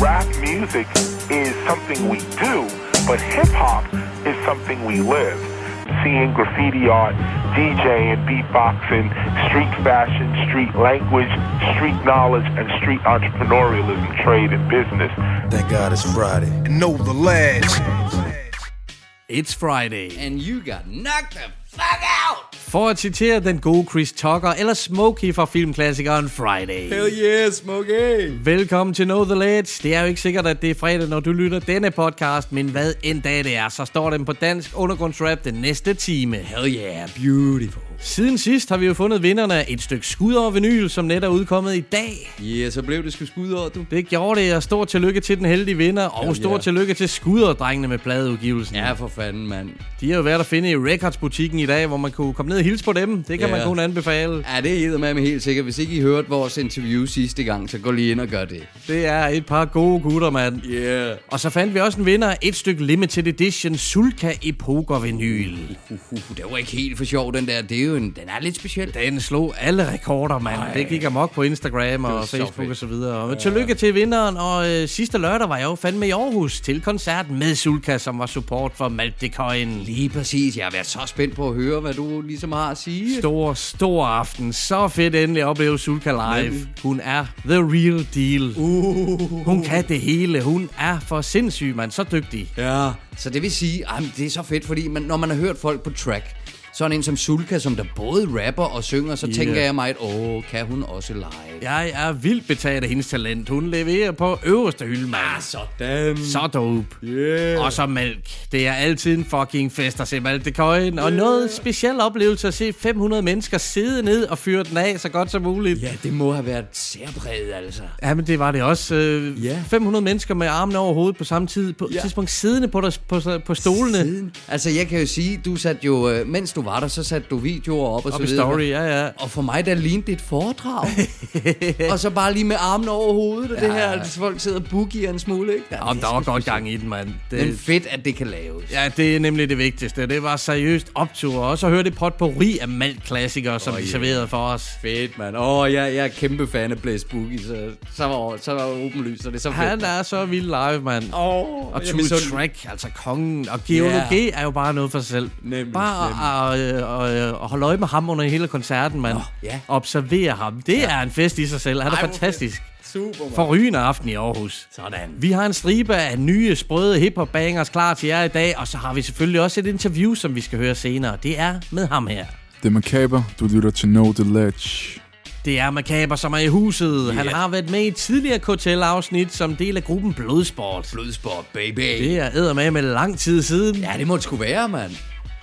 rap music is something we do, but hip hop is something we live. Seeing graffiti art, DJing, beatboxing, street fashion, street language, street knowledge, and street entrepreneurialism, trade, and business. Thank God it's Friday. And know the lads. It's Friday. And you got knocked the fuck out! For at citere den gode Chris Tucker, eller Smokey fra filmklassikeren Friday. Hell yeah, Smokey! Velkommen til Know The Ledge. Det er jo ikke sikkert, at det er fredag, når du lytter denne podcast, men hvad end dag det er, så står den på dansk undergrundsrap den næste time. Hell yeah, beautiful. Siden sidst har vi jo fundet vinderne af et stykke skud over vinyl, som net er udkommet i dag. Yeah, så blev det sgu skud over, du. Det gjorde det, og stor tillykke til den heldige vinder, og Hell stor yeah. tillykke til skuderdrengene med pladeudgivelsen. Ja, for fanden, mand. De har jo været at finde i Records-butikken i dag, hvor man kunne komme ned og hilse på dem. Det kan Ja. man kun anbefale. Ja, det er med mig helt sikkert. Hvis ikke I hørte vores interview sidste gang, så gå lige ind og gør det. Det er et par gode gutter, mand. Yeah. Og så fandt vi også en vinder et stykke limited edition Sulka Epoker vinyl. Uh, uh, det var ikke helt for sjov, den der. Det er jo en, den er lidt speciel. Den slog alle rekorder, mand. Ej. Det gik amok på Instagram og Facebook og så videre. Og tillykke til vinderen, og øh, sidste lørdag var jeg jo fandme i Aarhus til koncert med Sulka, som var support for Malte Coin. Lige præcis. Jeg har været så spændt på at høre, hvad du ligesom har at sige. Stor, stor aften. Så fedt endelig at opleve Sulka live. Hun er the real deal. Uh. Hun kan det hele. Hun er for sindssyg, mand. Så dygtig. Ja, så det vil sige, at det er så fedt, fordi man, når man har hørt folk på track, sådan en som Sulka, som der både rapper og synger, så yeah. tænker jeg mig, at åh, kan hun også live? Jeg er vildt betaget af hendes talent. Hun leverer på øverste hylde, mand. sådan. Så dope. Yeah. Og så mælk. Det er altid en fucking fest at se Malte Coin. Og noget speciel oplevelse at se 500 mennesker sidde ned og fyre den af så godt som muligt. Ja, det må have været særpræget, altså. Ja, men det var det også. Øh, Ja. 500 mennesker med armene over hovedet på samme tid. På Ja. tidspunkt siddende på, der, på, på stolene. Siden. Altså, jeg kan jo sige, du satte jo, øh, mens du var der, så satte du videoer op og Op så videre. story, ja, ja. Og for mig, der lignede det et foredrag. og så bare lige med armen over hovedet, og det her, at folk sidder og boogier en smule, ikke? Ja, det der er var godt gang i den, mand. Men Det, fedt, at det kan laves. ja, det er nemlig det vigtigste. Det var seriøst optur. Og så hørte det potpourri af malt-klassikere, som Åh, de ja. serverede for os. Fedt, mand. Åh, oh, jeg, jeg er kæmpe fan af Blaze Boogie, så, så var så var åbenlyst, så det er så fedt. Han er så vild live, mand. Åh, Og Two misundelig. Track, altså kongen. Og geologi er jo bare noget for sig selv. Nemlig, bare at, at, at, at, at holde øje med ham under hele koncerten, mand. Nå, ja. Observere ham. Det er en fest i sig selv. Han er Ej, fantastisk. Super, mand. Forrygende aften i Aarhus. Sådan. Vi har en stribe af nye, sprøde hiphop bangers klar til jer i dag, og så har vi selvfølgelig også et interview, som vi skal høre senere. Det er med ham her. Det er Macabre. Du lytter til Know The Ledge. Det er Macabre, som er i huset. Yeah. Han Ja. har været med i et tidligere KTL-afsnit som del af gruppen Blodsport. Blodsport, baby. Det er eddermame med lang tid siden. Ja, det må det sgu være, mand.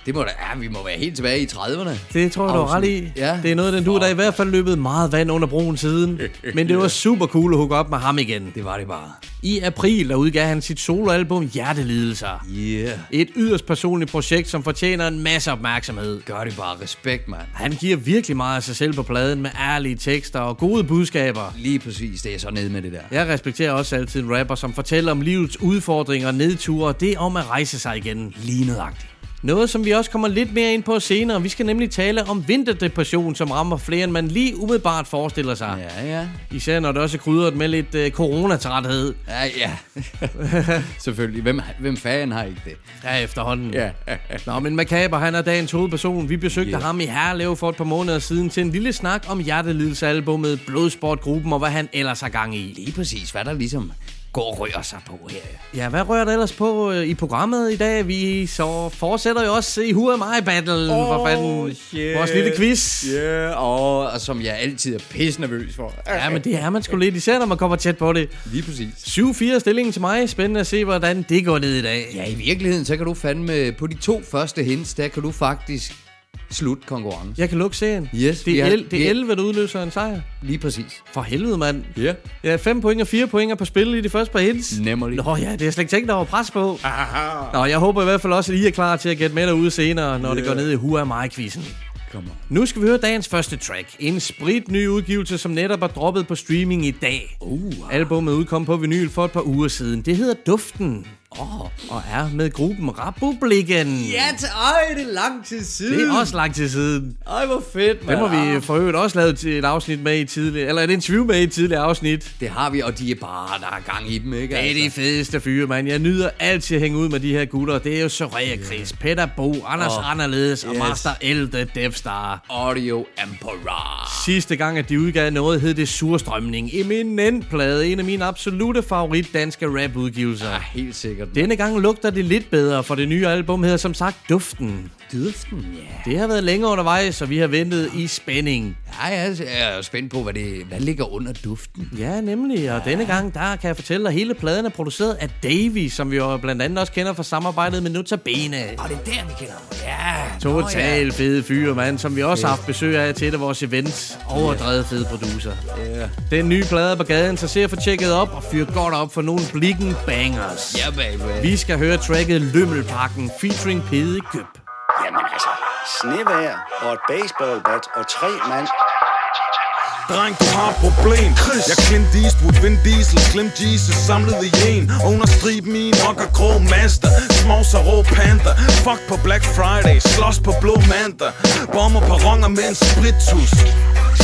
Det må da, ja, vi må være helt tilbage i 30'erne. Det tror jeg, du har ret i. Ja. Det er noget, den du der er i hvert fald løbet meget vand under broen siden. Men det var super cool at hooke op med ham igen. Det var det bare. I april der udgav han sit soloalbum Hjertelidelser. Yeah. Et yderst personligt projekt, som fortjener en masse opmærksomhed. Gør det bare. Respekt, mand. Han giver virkelig meget af sig selv på pladen med ærlige tekster og gode budskaber. Lige præcis, det er så nede med det der. Jeg respekterer også altid en rapper, som fortæller om livets udfordringer og nedture, og det er om at rejse sig igen. Lige nødagtigt. Noget, som vi også kommer lidt mere ind på senere. Vi skal nemlig tale om vinterdepression, som rammer flere, end man lige umiddelbart forestiller sig. Ja, ja. Især når det også er krydret med lidt øh, coronatræthed. Ja, ja. Selvfølgelig. Hvem, hvem fanden har ikke det? Ja, efterhånden. Ja. Nå, men Macabre, han er dagens hovedperson. Vi besøgte yeah. ham i Herlev for et par måneder siden til en lille snak om hjertelidelsesalbummet Blodsportgruppen og hvad han ellers har gang i. Lige præcis, hvad der ligesom går og rører sig på her. Ja, hvad rører der ellers på øh, i programmet i dag? Vi så fortsætter jo også i Who Am I Battlen, oh, for fanden. shit. Vores lille quiz. Ja, yeah, og, og som jeg altid er pisse nervøs for. Ja, men det er man sgu lidt, især når man kommer tæt på det. Lige præcis. 7-4 stillingen til mig. Spændende at se, hvordan det går ned i dag. Ja, i virkeligheden, så kan du fandme... På de to første hints, der kan du faktisk slutte konkurrencen. Jeg kan lukke serien. Yes, det er, el, det er 11, der udløser en sejr. Lige præcis. For helvede, mand. Ja. Ja, 5 point og 4 point på spil i de første par hits. Nemlig. Nå ja, det er jeg slet ikke tænkt over pres på. Nå, jeg håber i hvert fald også, at I er klar til at gætte med derude senere, når yeah. det går ned i Who Am I-quizzen. Nu skal vi høre dagens første track. En sprit ny udgivelse, som netop er droppet på streaming i dag. Uh. Albummet udkom på vinyl for et par uger siden. Det hedder Duften. Åh. og er med gruppen Republikken. Ja, ej, det er lang tid siden. Det er også lang tid siden. Ej, hvor fedt, mand. må vi for øvrigt også lavet et afsnit med i tidligere, eller et interview med i et tidligere afsnit. Det har vi, og de er bare, der er gang i dem, ikke? Det er de altså? fedeste fyre, mand. Jeg nyder altid at hænge ud med de her gutter. Det er jo Soraya Chris, Peter Bo, Anders Åh, Anderledes og yes. Master L, The Death Star. Audio Emperor. Sidste gang, at de udgav noget, hed det Surstrømning. Eminent plade. En af mine absolute favorit danske rap-udgivelser. Ja, helt sikkert. Denne gang lugter det lidt bedre, for det nye album hedder som sagt Duften. Duften, ja. Det har været længe undervejs, så vi har ventet i spænding. Ja, jeg er spændt på, hvad, det, hvad ligger under duften. Ja, nemlig. Og denne gang, der kan jeg fortælle, at hele pladen er produceret af Davy, som vi jo blandt andet også kender fra samarbejdet med Notabene. Og det er der, vi kender ham. Ja. Total fede fyre, mand, som vi også har haft besøg af til et af vores events. Overdrevet fede producer. Ja. Den nye plade på gaden, så se at få tjekket op og fyr godt op for nogle blikken bangers. Ja, baby. Vi skal høre tracket Lømmelpakken featuring Pede Køb. Jamen altså, snevejr og et baseballbat og tre mand. Dreng, du har et problem Chris. Jeg Clint Eastwood, Vin Diesel, Slim Jesus Samlet i en Under striben i en okker grå master Smovser rå panda Fuck på Black Friday Slås på blå mandag Bomber perroner med en spritus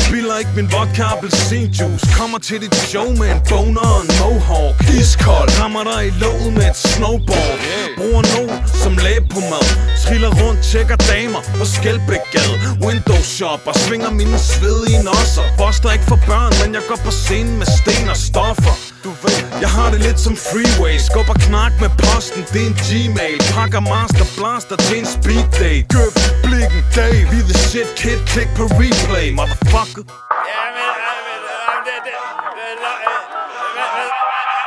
Spiller ikke min vodka appelsinjuice. Kommer til dit show med en boner og en mohawk. Iskold Rammer dig i låget med et snowboard. Bruger nogen som læbepomade Triller rundt, tjekker damer på Skelbækgade Windows shopper, svinger mine svedige nosser. Boster ikke for børn, men jeg går på scenen med sten og stoffer. Du ved, jeg har det lidt som freeways Skubber knak med posten, det er en gmail. Pakker master blaster til en speed date Gøb, blikken, dag, vi the shit kid Klik på replay, motherfucker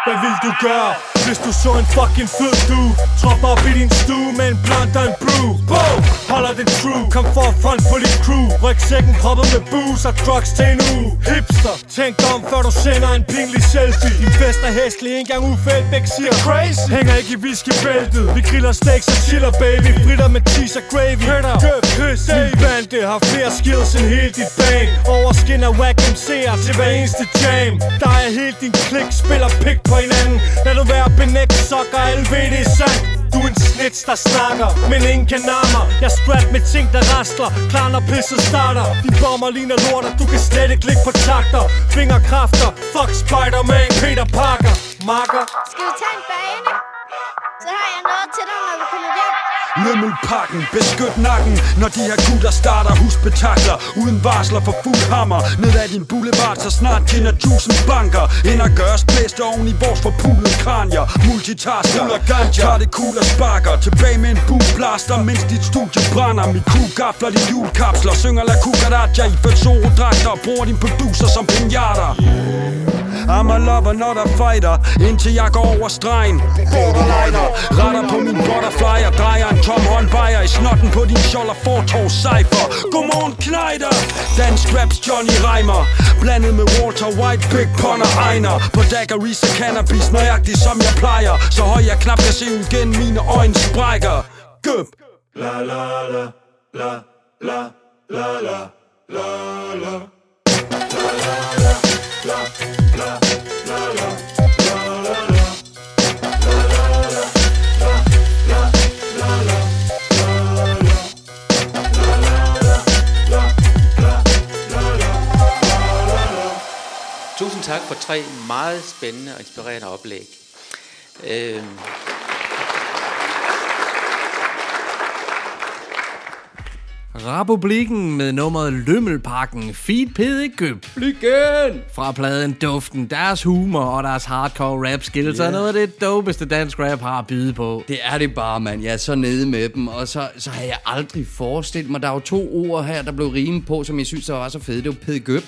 Hvad vil du gøre, hvis du så en fucking fed du Trop op i din stue med en blunt og en brew. Boom! Holder det true, kom for front på dit crew. Rygsækken proppet med booze og drugs til en uge. Hipster, tænk dig om før du sender en pinlig selfie. Din fest er hæslig, en gang Uffe Elbæk siger Crazy. Hænger ikke i whiskybæltet, vi griller steaks og chiller baby. Fritter med cheese og gravy. Køb, kys, Min bande har flere skills end hele dit band. Overskinner whack MC'er til hver eneste jam. Der er helt din klik, spiller pik på hinanden. Lad du være benægt, sokker, alle ved det er sandt du er en snitch, der snakker, men ingen kan narre Jeg er med ting, der rastler Klar når pisset starter. De bomber ligner lorter, du kan slet ikke ligge på takter. Fingerkræfter, fuck Spider-Man, Peter Parker. Marker. Skal vi tage en bane? Så har jeg noget til dig, når vi kan hjem. Lømmelpakken, beskyt nakken. Når de her gutter starter husbetakler Uden varsler for fuld hammer. Ned ad din boulevard, så snart kender tusind banker. Ind og gøres bedste oven i vores forpulede kranier. Multitasker, Ruller ganja, tager det cool og sparker. Tilbage med en boomblaster, mens dit studie brænder. Min crew gafler de julekapsler Synger La Cucaracha i Felsoro-dragter Bruger din producer som pinata I'm a lover, not a fighter Indtil jeg går over stregen Borderliner Retter på min butterfly Og drejer en tom håndvejer I snotten på din skjold og fortov cypher Godmorgen Kneider Dansk raps Johnny Reimer Blandet med Walter White, Big Pun og Ejner På daggeries og cannabis Nøjagtigt som jeg plejer Så høj jeg knap kan se ud gennem mine øjne sprækker Gøb La la la La la la la La la Tusind tak for tre meget spændende og inspirerende oplæg. Øh, Republikken med nummeret Lømmelpakken, Feed Pede Køb. Blikken! Fra pladen Duften, deres humor og deres hardcore rap skills yeah. er noget af det dopeste dansk rap har at byde på. Det er det bare, mand. Jeg er så nede med dem, og så, så har jeg aldrig forestillet mig. Der er jo to ord her, der blev rimet på, som jeg synes, der var så fede. Det var Pede Gøb.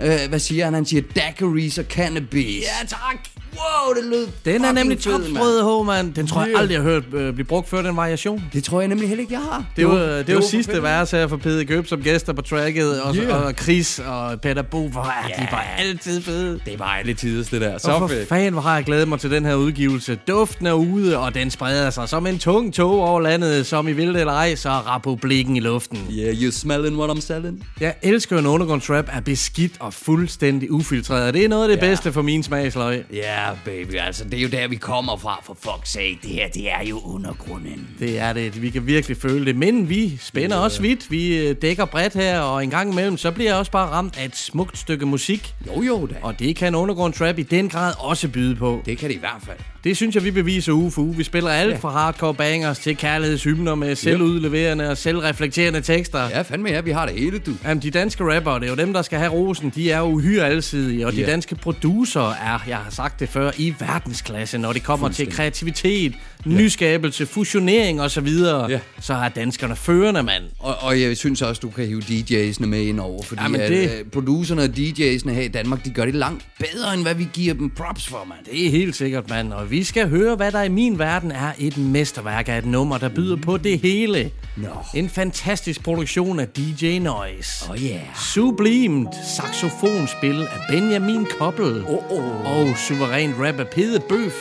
Øh, hvad siger han? Han siger daiquiris og cannabis. Ja, tak! Wow, det lød Den er nemlig fed, topsprød, H, mand. Den tror jeg Yeah. aldrig, jeg har hørt øh, blive brugt før, den variation. Det tror jeg nemlig heller ikke, jeg har. Det var, det, det var sidste fedt. vers her for Pede Gøb som gæster på tracket, og, Yeah. og Chris og Peter Bo, hvor er de var altid fede. Det var alle tiders, det der. Så og for fanden, hvor har jeg glædet mig til den her udgivelse. Duften er ude, og den spreder sig som en tung tog over landet, som I vil det eller ej, så er republikken i luften. Yeah, you smelling what I'm selling? Jeg elsker, en undergrundsrap er beskidt og fuldstændig ufiltreret. Det er noget af det Ja. bedste for min smagsløg. Ja, baby, altså det er jo der, vi kommer fra, for fuck's sake. Det her, det er jo undergrunden. Det er det. Vi kan virkelig føle det. Men vi spænder også vidt. Vi øh, dækker bredt her, og en gang imellem, så bliver jeg også bare ramt af et smukt stykke musik. Jo, jo da. Og det kan undergrundstrap i den grad også byde på. Det kan det i hvert fald. Det synes jeg, vi beviser uge for uge. Vi spiller alt Ja. fra hardcore bangers til kærlighedshymner med selvudleverende og selvreflekterende tekster. Ja, fandme ja, vi har det hele, du. Jamen, de danske rapper, det er jo dem, der skal have rosen. De er jo uhyre alsidige, og de Ja. danske producer er, jeg har sagt det før, i verdensklasse, når det kommer til kreativitet, nyskabelse, fusionering osv. Ja. Så er danskerne førende, mand. Og, og jeg synes også, du kan hive DJ'sne med ind over, fordi Jamen, at, det- øh, producerne og DJ'sne her i Danmark, de gør det langt bedre, end hvad vi giver dem props for, mand. Det er helt sikkert, mand. Og vi skal høre, hvad der i min verden er et mesterværk af et nummer, der byder på det hele. Nå. En fantastisk produktion af DJ Noise. Oh yeah. Sublimt saxofonspil af Benjamin Koppel. Oh, oh. Og suveræn rap af Pede Bøf.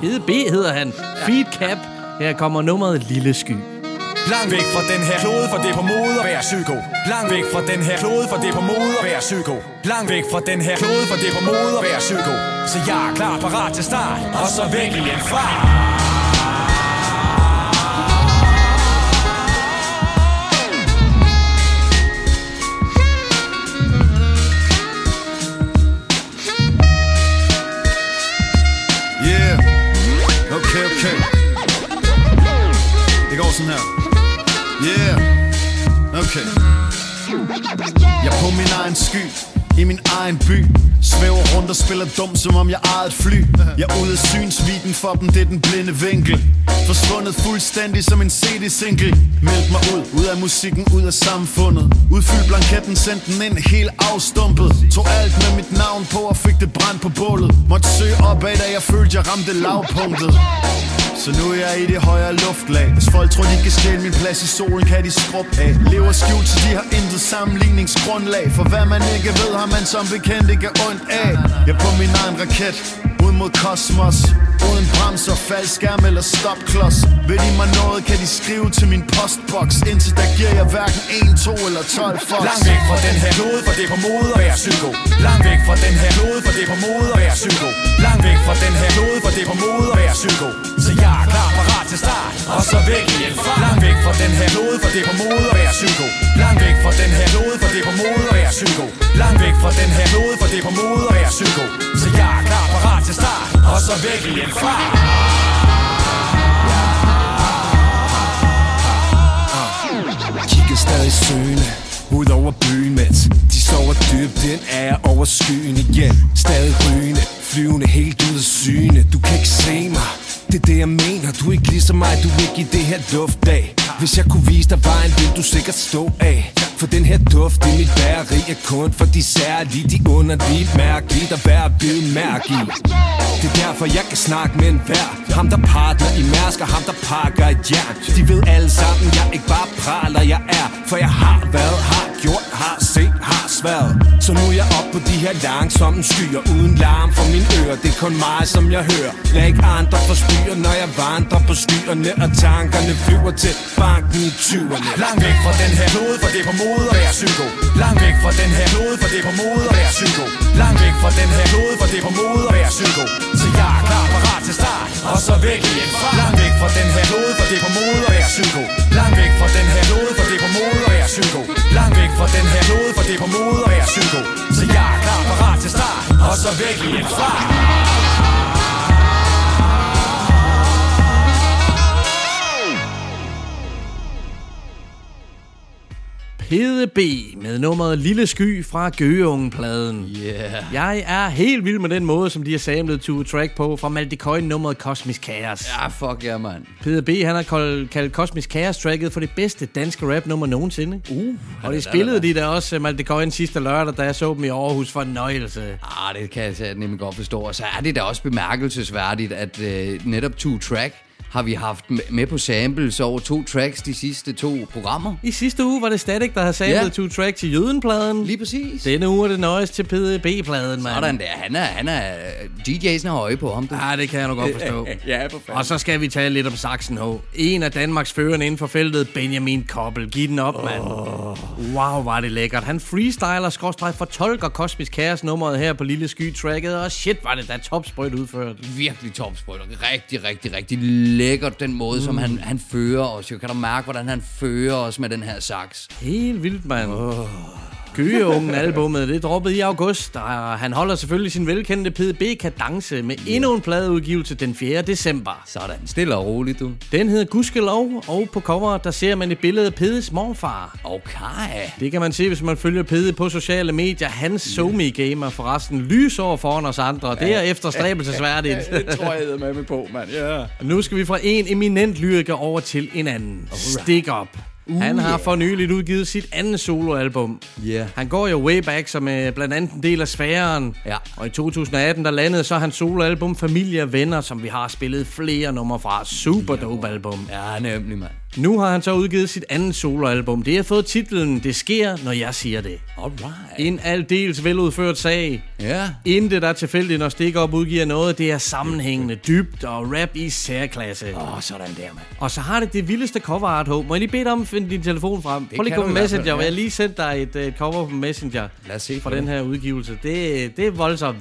Pede B hedder han. Feed Cap. Her kommer nummeret Lille Sky. Langt væk fra den her klode, for det er på mode at være psyko. Langt væk fra den her klode, for det er på mode at være psyko. Langt væk fra den her klode, for det er på mode at være psyko. Så jeg er klar parat til start, og så væk igen fra. Som om jeg for dem, det er den blinde vinkel. Forsvundet fuldstændig som en CD-single Meld mig ud, ud af musikken, ud af samfundet. Udfyld blanketten, send den ind helt afstumpet. Tog alt med mit navn på og fik det brændt på bålet. Måtte søge opad, da jeg følte, jeg ramte lavpunktet. Så nu er jeg i det højere luftlag. Hvis folk tror, de kan stjæle min plads i solen, kan de skrub af. Lever skjult, så de har intet sammenligningsgrundlag. For hvad man ikke ved, har man som bekendt ikke ondt af. Jeg er på min egen raket, ud mod kosmos Uden bremser, faldskærm eller stopklods Vil de mig noget, kan de skrive til min postbox Indtil der giver jeg hverken 1, 2 eller 12 fucks Langt væk fra den her klode, for det er på mode at være psyko. Langt væk fra den her klode, for det er på mode at være psyko. Langt væk fra den her klode, for det er på mode at være psyko. Så jeg er klar parat til start, og så væk i en fart. Langt væk fra den her klode, for det er på mode at være psyko. Langt væk fra den her klode, for det er på mode at være psyko. Langt væk fra den her klode, for det er på mode at være psyko. Så jeg er til start, og så væk igen fra. Kigger stadig søgende ud over byen, mens de sover dybt den er jer over skyen igen. Stadig rygende, flyvende helt ud af syne. Du kan ikke se mig, det er det jeg mener. Du er ikke ligesom mig, du er ikke i det her duft af. Hvis jeg kunne vise dig vejen, ville du sikkert stå af. For den her duft i mit bæreri er kun for de særlige, de underlige, mærkelige, der værd at bide mærke i. Det er derfor, jeg kan snakke med en hver Ham, der partner i Mærsk og ham, der pakker et jern. De ved alle sammen, jeg ikke bare praler, jeg er. For jeg har været, har gjort, har set, har svært Så nu er jeg op på de her langsomme skyer Uden larm for mine ører, det er kun mig, som jeg hører. Lad ikke andre forstyrre, når jeg vandrer på skyerne Og tankerne flyver til banken i 20'erne Langt væk fra den her klode, for det er på mode at være psyko. Langt væk fra den her klode, for det er på mode at være psyko. Langt væk fra den her klode, for det er på mode at være psyko. Så jeg er klar parat til start, og så væk igen en. Langt væk fra den her klode, for det er på mode at være psyko. Langt væk fra den her klode, for det er på mode at være psyko. Langt væk fra den her klode, for det er på mode at være psyko. Så jeg er klar parat til start, og så væk igen fra Pede B med nummeret Lille Sky fra Gøgeungen-pladen. Yeah. Jeg er helt vild med den måde, som de har samlet to track på fra Malte Coyne nummeret Cosmic Chaos. Ja, fuck ja, yeah, mand. Pede B, han har kaldt, kaldt Cosmic Chaos tracket for det bedste danske rap nummer nogensinde. Uh, Og det spillede de da også, Malte Coyne, sidste lørdag, da jeg så dem i Aarhus for en nøjelse. Ah, det kan jeg nemlig godt forstå. Og så er det da også bemærkelsesværdigt, at øh, netop Two Track har vi haft med- på samples over to tracks de sidste to programmer. I sidste uge var det Static, der havde samlet Ja. to track til Jødenpladen. Lige præcis. Denne uge er det nøjes til PDB-pladen, mand. Sådan der. Han er, han er, DJ'sen har øje på ham. Du. Ja, det kan jeg nu godt forstå. ja, for fanden. Og så skal vi tale lidt om Saxen H. En af Danmarks førende inden for feltet, Benjamin Koppel. Giv den op, mand. Wow, var det lækkert. Han freestyler, skråstreg fortolker Kosmisk Kaos nummeret her på Lille Sky tracket, og shit, var det da topsprøjt udført. virkelig topsprøjt. Rigtig, rigtig, rigtig lækkert den måde, mm. som han, han fører os. Jo, kan du mærke, hvordan han fører os med den her sax? Helt vildt, mand. Oh. Gøgeungen albumet, det droppede i august, og han holder selvfølgelig sin velkendte PDB-kadence med endnu en pladeudgivelse den 4. december. Sådan, stille og roligt, du. Den hedder Gudskelov, og på coveret, der ser man et billede af Pedes morfar. Okay. Det kan man se, hvis man følger Pede på sociale medier. Hans somi gamer forresten lysår foran os andre. Det er efterstræbelsesværdigt. det tror jeg med mig på, mand. Ja. Nu skal vi fra en eminent lyriker over til en anden. Stick Up. Han har for nyligt udgivet sit andet soloalbum. Yeah. Han går jo way back som uh, blandt andet en del af sfæren. Ja. Og i 2018, der landede så hans soloalbum Familie og Venner, som vi har spillet flere numre fra. Super dope album. Ja, nemlig, mand. Nu har han så udgivet sit andet soloalbum. Det har fået titlen Det sker, når jeg siger det. Alright. En aldeles veludført sag. Ja. Intet der er tilfældigt, når Stick Up udgiver noget. Det er sammenhængende, dybt og rap i særklasse. Åh, oh, sådan der, mand. Og så har det det vildeste cover art, Håb. Må jeg lige bede dig om at finde din telefon frem? Prøv lige gå på Messenger, ja. hvor jeg lige sendte dig et, et cover på Messenger. Lad os se fra på den det. her udgivelse. Det, det er voldsomt.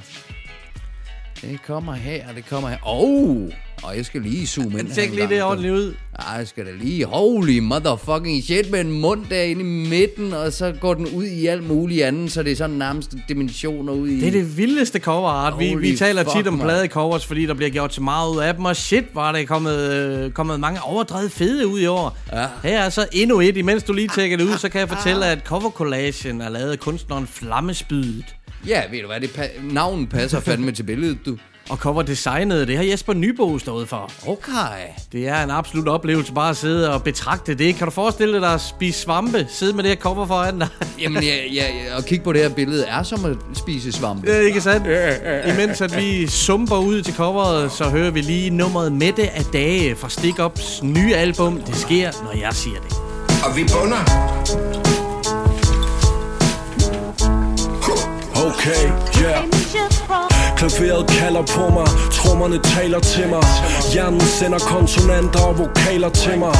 Det kommer her, det kommer her. Oh, og jeg skal lige zoome ind. Tjek lige det ordentligt ud. Ja, jeg skal da lige. Holy motherfucking shit med en mund derinde i midten, og så går den ud i alt muligt andet, så det er sådan nærmest dimensioner ud i. Det er det vildeste cover art. Vi, vi taler tit om mand. pladecovers, fordi der bliver gjort så meget ud af dem. Og shit, var der kommet, øh, kommet mange overdrevet fede ud i år. Ja. Her er så endnu et. Imens du lige tjekker det ud, så kan jeg fortælle, at covercollagen er lavet af kunstneren Flammespydet. Ja, ved du hvad, det pa- navnet passer fandme til billedet, du. Og coverdesignet, det har Jesper Nybo stået for. Okay. Det er en absolut oplevelse bare at sidde og betragte det. Kan du forestille dig at spise svampe? Sidde med det her cover foran dig? Jamen, ja, ja, og kigge på det her billede er som at spise svampe. Det er ikke sandt. Imens at vi sumper ud til coveret, så hører vi lige nummeret Mette af Dage fra Stick Ups nye album. Det sker, når jeg siger det. Og vi bunder. Okay, yeah Klaveret kalder på mig. Trommerne taler til mig. Hjernen sender konsonanter og vokaler til mig.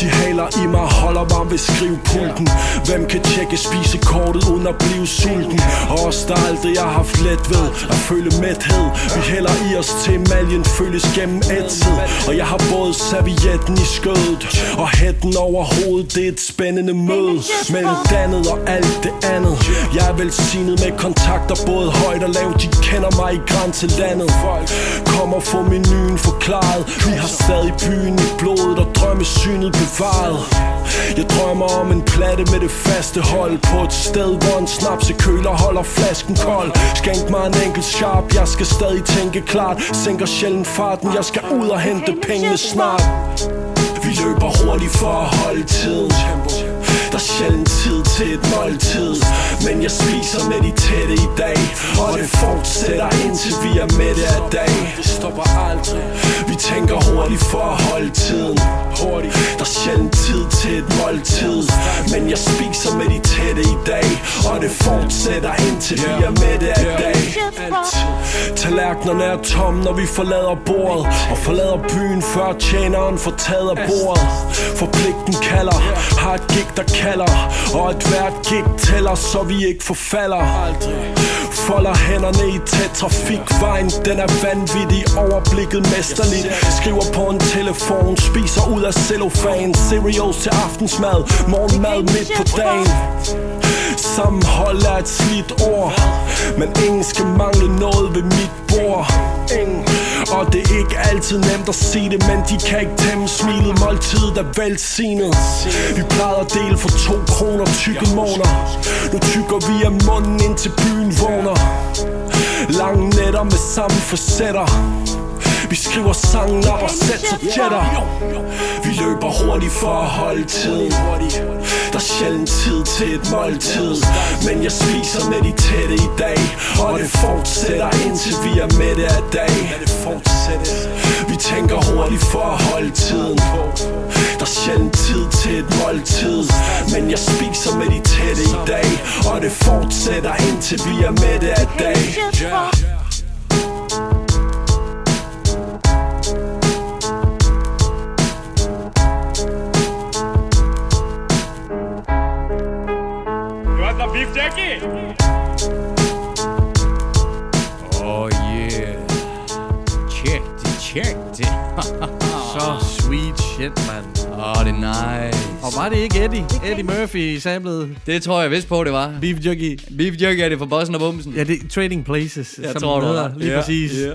De haler i mig, holder mig ved skrivepulten. Hvem kan tjekke spisekortet uden at blive sulten? Og os der aldrig har haft let ved At føle mæthed. Vi hælder i os til maljen føles gennem ætset. Og jeg har både servietten i skødet. Og hætten over hovedet Det er et spændende møde. Mellem dannet og alt det andet. Jeg er velsignet med kontakter både højt og lavt. De kender mig i grænselandet Kommer få menuen forklaret. Vi har stadig byen i blodet og drømmesynet bevaret. Jeg drømmer om en platte med det faste hold. På et sted hvor en snapsekøler holder flasken kold. Skænk mig en enkelt sharp. Jeg skal stadig tænke klart. Sænker sjældent farten. Jeg skal ud og hente pengene snart Vi løber hurtigt for at holde tiden der er sjældent tid til et måltid. Men jeg spiser med de tætte i dag Og det fortsætter indtil vi er med det af dag. Det stopper aldrig. Vi tænker hurtigt for at holde tiden. Hurtigt. Der er sjældent tid til et måltid. Men jeg spiser med de tætte i dag Og det fortsætter indtil vi er med det af dag. Tallerkenerne er tomme når vi forlader bordet. Og forlader byen før tjeneren får taget af bordet. Forpligten kalder Har et gig der kalder Og et hvert gig tæller så vi ikke forfalder. Folder hænderne i tæt trafikvejen Den er vanvittig, overblikket mesterligt. Skriver på en telefon, spiser ud af cellofan Cereals til aftensmad, morgenmad midt på dagen. Sammenhold er et slidt ord Men ingen skal mangle noget ved mit bord. Ingen. Og det er ikke altid nemt at se det Men de kan ikke tæmme smilet. Måltid er velsignet. Vi plejede at dele for to kroner tykke måneder Nu tykker vi af munden indtil byen vågner. Lange nætter med samme facetter. Vi skriver sangen op og sætter jetter Vi løber hurtigt for at holde tiden Der er sjældent tid til et måltid. Men jeg spiser med de tætte i dag. Og det fortsætter indtil vi er med det af dag. Vi tænker hurtigt for at holde tiden Der er sjældent tid til et måltid. Men jeg spiser med de tætte i dag. Og det fortsætter indtil vi er med det af dag. Du jerky? Oh yeah. Check det, check det. Så sweet shit, mand. Åh, oh, det er nice. Og var det ikke Eddie? Eddie Murphy samlet Det tror jeg vist på, det var. Beef Jerky? Beef jerky er det for bossen og bumsen. Ja, det er Trading Places, Jeg som tror, du hedder. Lige Ja, præcis. ja.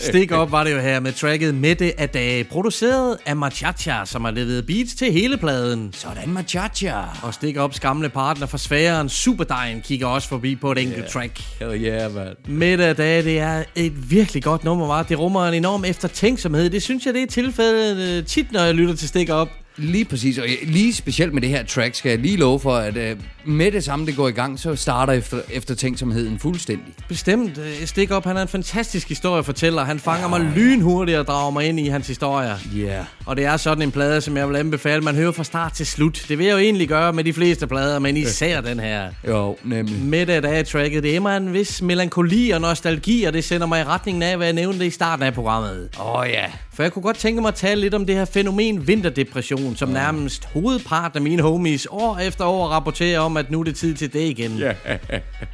Stik op var det jo her med tracket Mette af Dage, produceret af Machacha, som har leveret beats til hele pladen. Sådan Machacha. Og Stik Ops gamle partner for sværen Superdejen kigger også forbi på et enkelt Yeah. track. Hell yeah, man. Mette af Dage, det er et virkelig godt nummer, var. Det rummer en enorm eftertænksomhed. Det synes jeg, det er tilfældet øh, tit, når jeg lytter til Stik Op. Lige præcis, og lige specielt med det her track, skal jeg lige love for, at uh, med det samme, det går i gang, så starter efter, eftertænksomheden fuldstændig. Bestemt. øh, Stik Op, han er en fantastisk historiefortæller. Han fanger mig lynhurtigt og drager mig ind i hans historier. Ja. Yeah. Og det er sådan en plade, som jeg vil anbefale, man hører fra start til slut. Det vil jeg jo egentlig gøre med de fleste plader, men især den her. Jo, nemlig. Midt af dag tracket, det er mig en vis melankoli og nostalgi, og det sender mig i retningen af, hvad jeg nævnte i starten af programmet. Åh oh, ja. For jeg kunne godt tænke mig at tale lidt om det her fænomen vinterdepression, som nærmest hovedparten af mine homies år efter år rapporterer om, at nu er det tid til det igen. Ja.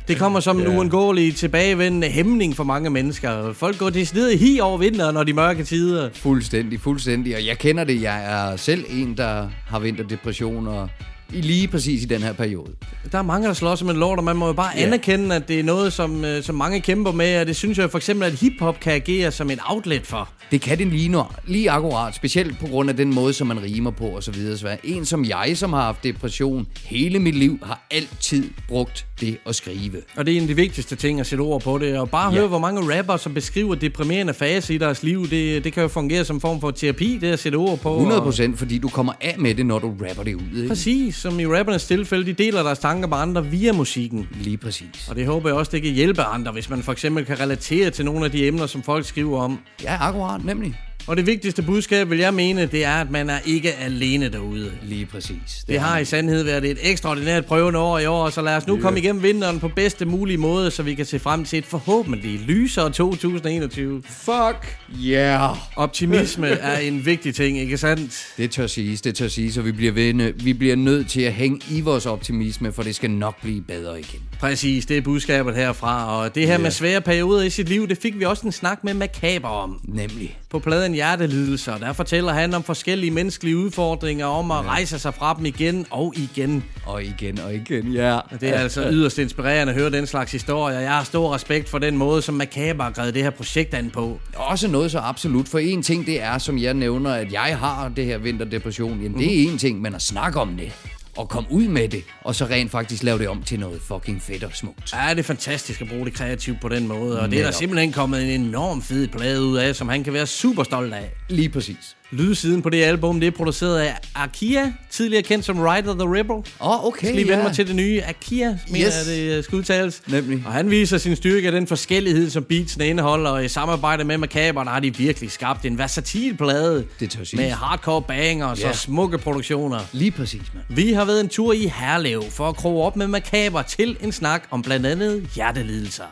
Det kommer som en Ja. uundgåelig tilbagevendende hæmning for mange mennesker. Folk går decideret i hi over vinteren og de mørke tider. Fuldstændig, fuldstændig. Og jeg kender det. Jeg er selv en, der har vinterdepression, og i lige præcis i den her periode. Der er mange, der slår som en lort, og man må jo bare Ja. anerkende, at det er noget, som, øh, som mange kæmper med, og det synes jeg for eksempel, at hiphop kan agere som et outlet for. Det kan det lige nu, lige akkurat, specielt på grund af den måde, som man rimer på og så videre. Så en som jeg, som har haft depression hele mit liv, har altid brugt det at skrive. Og det er en af de vigtigste ting at sætte ord på det. Og bare Ja. høre, hvor mange rapper, som beskriver deprimerende fase i deres liv, det, det kan jo fungere som form for terapi, det at sætte ord på. 100 Og- procent, fordi du kommer af med det, når du rapper det ud. Ikke? Præcis, som i rappernes tilfælde, de deler deres tanker med andre via musikken. Lige præcis. Og det håber jeg også, det kan hjælpe andre, hvis man for eksempel kan relatere til nogle af de emner, som folk skriver om. Ja, akkurat, nemlig. Og det vigtigste budskab, vil jeg mene, det er, at man er ikke alene derude. Lige præcis. Det har i sandhed været et ekstraordinært prøvende år i år, så lad os nu komme igennem vinteren på bedste mulige måde, så vi kan se frem til et forhåbentlig lysere 2021. Fuck yeah! Optimisme er en vigtig ting, ikke sandt? Det tør siges, det tør siges, og vi bliver, ved, vi bliver nødt til at hænge i vores optimisme, for det skal nok blive bedre igen. Præcis, det er budskabet herfra. Og det her Ja. med svære perioder i sit liv, det fik vi også en snak med Makaber om. Nemlig. På pladen Hjertelidelser, der fortæller han om forskellige menneskelige udfordringer, om at rejse sig fra dem igen og igen. Og igen og igen, ja. Og det er altså yderst inspirerende at høre den slags historier. Jeg har stor respekt for den måde, som Makaber har grevet det her projekt an på. Også noget så absolut, for en ting det er, som jeg nævner, at jeg har det her vinterdepression. Jamen, det Mhm. er en ting, men at snakke om det, og komme ud med det, og så rent faktisk lave det om til noget fucking fedt og smukt. Ja, det er fantastisk at bruge det kreativt på den måde, og det er der Netop. simpelthen kommet en enorm fed plade ud af, som han kan være super stolt af. Lige præcis. Lydsiden på det album, det er produceret af Akia, tidligere kendt som Rider the Rebel. Åh, oh, okay, Jeg skal lige vende ja. mig til det nye. Akia, mener Yes. jeg, det øh, skal udtales. Nemlig. Og han viser sin styrke af den forskellighed, som beatsene indeholder, og i samarbejde med Macabre, der har de virkelig skabt en versatil plade. Det tør. Med hardcore bangers Ja. og smukke produktioner. Lige præcis, mand. Vi har været en tur i Herlev for at kroge op med Macabre til en snak om blandt andet hjertelidelser.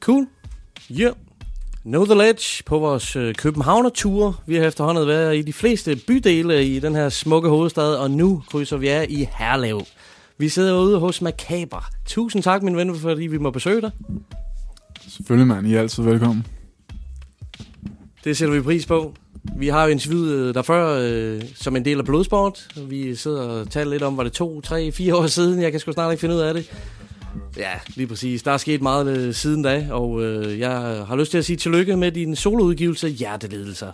Cool. Ja. Yeah. Know the Ledge på vores øh, Københavner-tur. Vi har efterhånden været i de fleste bydele i den her smukke hovedstad, og nu krydser vi af i Herlev. Vi sidder ude hos Macabre. Tusind tak, min ven, fordi vi må besøge dig. Selvfølgelig, mand. I er altid velkommen. Det sætter vi pris på. Vi har jo interviewet dig før øh, som en del af Blodsport. Vi sidder og taler lidt om, var det to, tre, fire år siden? Jeg kan sgu snart ikke finde ud af det. Ja, lige præcis. Der er sket meget øh, siden da, og øh, jeg har lyst til at sige tillykke med din soloudgivelse Hjertelidelser.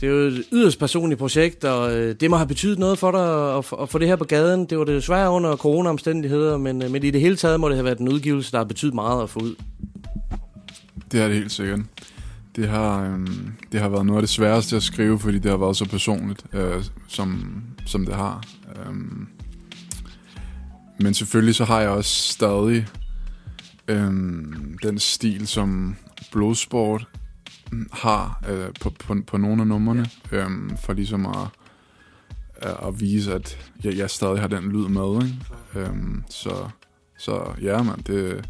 Det er jo et yderst personligt projekt, og øh, det må have betydet noget for dig at, at få det her på gaden. Det var det desværre under corona-omstændigheder, men, øh, men i det hele taget må det have været en udgivelse, der har betydet meget at få ud. Det er det helt sikkert. Det har, øh, det har været noget af det sværeste at skrive, fordi det har været så personligt, øh, som, som det har. Øh, men selvfølgelig så har jeg også stadig øhm, den stil, som Blodsport har øh, på, på, på nogle af numrene, øhm, for ligesom at, at, vise, at jeg, jeg stadig har den lyd med. Ikke? Øhm, så, så ja, man, det er et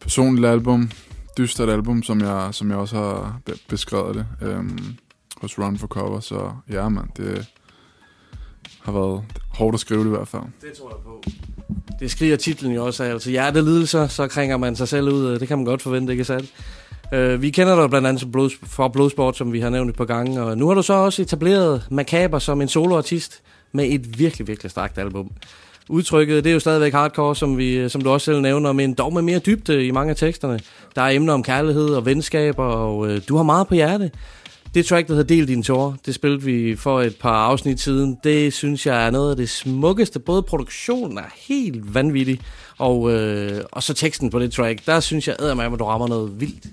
personligt album, dystert album, som jeg, som jeg også har be- beskrevet det øhm, hos Run for Cover, så ja, man, det har været hårdt at skrive det i hvert fald. Det tror jeg på. Det skriger titlen jo også af. Altså hjertelidelser, så kringer man sig selv ud. Det kan man godt forvente, ikke sandt? Uh, vi kender dig blandt andet som blod, fra Blodsport, som vi har nævnt et par gange. Og nu har du så også etableret Macaber som en soloartist med et virkelig, virkelig stærkt album. Udtrykket, det er jo stadigvæk hardcore, som, vi, som du også selv nævner, men dog med mere dybde i mange af teksterne. Der er emner om kærlighed og venskaber, og uh, du har meget på hjerte. Det track, der hedder Del din tårer, det spillede vi for et par afsnit siden. Det synes jeg er noget af det smukkeste. Både produktionen er helt vanvittig, og, øh, og så teksten på det track. Der synes jeg, at du rammer noget vildt.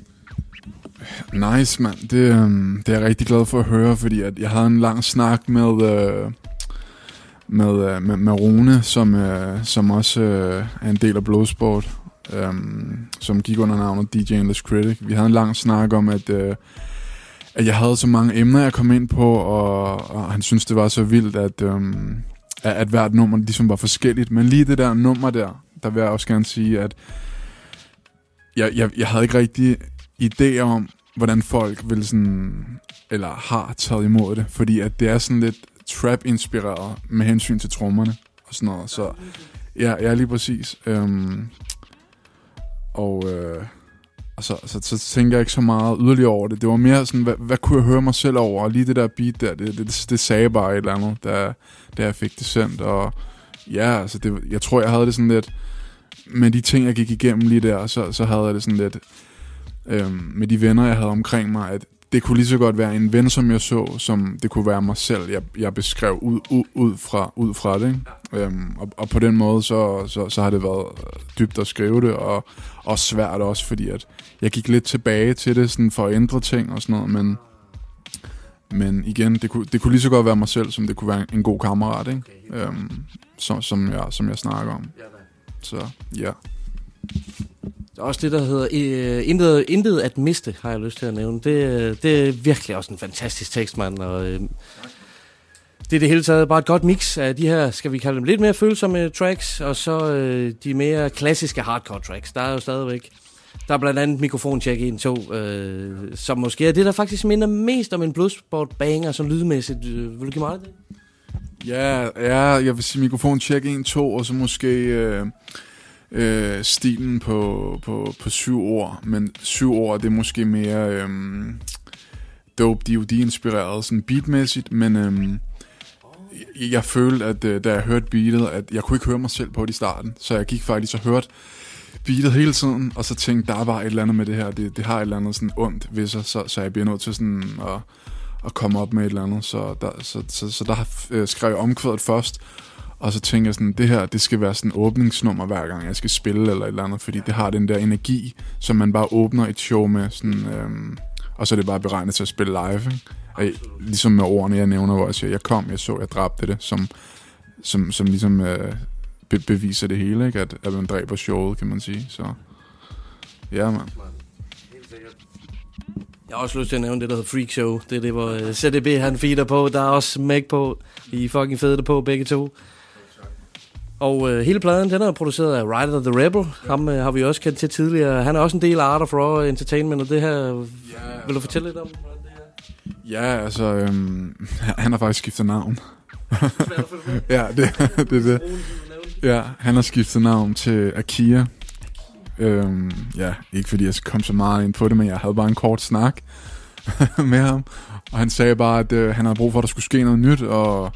Nice, mand. Det, øhm, det er jeg rigtig glad for at høre, fordi at jeg havde en lang snak med, øh, med, øh, med, med Rune, som, øh, som også øh, er en del af Blodsport, øh, som gik under navnet DJ Endless Critic. Vi havde en lang snak om, at, øh, at jeg havde så mange emner, jeg kom ind på, og, og han synes det var så vildt, at, øh, at, at hvert nummer ligesom var forskelligt. Men lige det der nummer der, der vil jeg også gerne sige, at jeg, jeg, jeg havde ikke rigtig idéer om, hvordan folk vil sådan, eller har taget imod det, fordi at det er sådan lidt trap-inspireret med hensyn til trommerne og sådan noget, så ja, ja lige præcis. Øhm, og øh, og så, så, så tænker jeg ikke så meget yderligere over det. Det var mere sådan, hvad, hvad kunne jeg høre mig selv over? Og lige det der beat der, det, det, det sagde bare et eller andet, da, da jeg fik det sendt. Og ja, altså det, jeg tror, jeg havde det sådan lidt... Med de ting, jeg gik igennem lige der, så, så havde jeg det sådan lidt øhm, med de venner, jeg havde omkring mig, at det kunne lige så godt være en ven, som jeg så, som det kunne være mig selv, jeg, jeg beskrev ud, ud, ud, fra, ud fra det. Ikke? Øhm, og, og på den måde, så, så, så har det været dybt at skrive det, og, og svært også, fordi at jeg gik lidt tilbage til det, sådan for at ændre ting og sådan noget, men, men igen, det kunne, det kunne lige så godt være mig selv, som det kunne være en god kammerat, ikke? Øhm, som, som, jeg, som jeg snakker om. Så ja. Der er også det, der hedder øh, intet, intet at miste, har jeg lyst til at nævne. Det, det er virkelig også en fantastisk tekst, mand. Og, øh, det er det hele taget bare et godt mix af de her, skal vi kalde dem lidt mere følsomme tracks, og så øh, de mere klassiske hardcore tracks. Der er jo stadigvæk, der er blandt andet mikrofoncheck 1 2, øh, som måske er det, der faktisk minder mest om en Bloodsport banger, som lydmæssigt. Øh, vil du give mig det? Ja, ja, jeg vil sige mikrofon check 1, 2, og så måske øh, øh, stilen på, på, på syv ord. Men syv ord, det er måske mere øh, dope DOD-inspireret, sådan beatmæssigt, men øh, jeg, jeg følte, at øh, da jeg hørte beatet, at jeg kunne ikke høre mig selv på det i starten, så jeg gik faktisk og hørte beatet hele tiden, og så tænkte, der er bare et eller andet med det her, det, det har et eller andet sådan ondt ved sig, så, så jeg bliver nødt til sådan at, at komme op med et eller andet, så der, så, så, så der øh, skrev jeg omkvædet først, og så tænker jeg sådan, det her, det skal være sådan en åbningsnummer hver gang jeg skal spille eller et eller andet, fordi det har den der energi, som man bare åbner et show med, sådan, øhm, og så er det bare beregnet til at spille live, ikke? Og, ligesom med ordene, jeg nævner, hvor jeg siger, jeg kom, jeg så, jeg dræbte det, som, som, som ligesom øh, be- beviser det hele, ikke? At, at man dræber showet, kan man sige, så ja, man. Jeg har også lyst til at nævne det, der hedder Freak Show. Det er det, hvor uh, CDB han feeder på. Der er også Meg på. I er fucking fede på, begge to. Og uh, hele pladen, den er produceret af Ryder the Rebel. Ham uh, har vi også kendt til tidligere. Han er også en del af Art of Raw Entertainment, og det her... Yeah. Vil du fortælle lidt om, hvordan det her? Ja, altså, øhm, han har faktisk skiftet navn. ja, det, det er det. Ja, han har skiftet navn til Akia. Øhm, ja, ikke fordi jeg kom så meget ind på det, men jeg havde bare en kort snak med ham. Og han sagde bare, at øh, han havde brug for, at der skulle ske noget nyt, og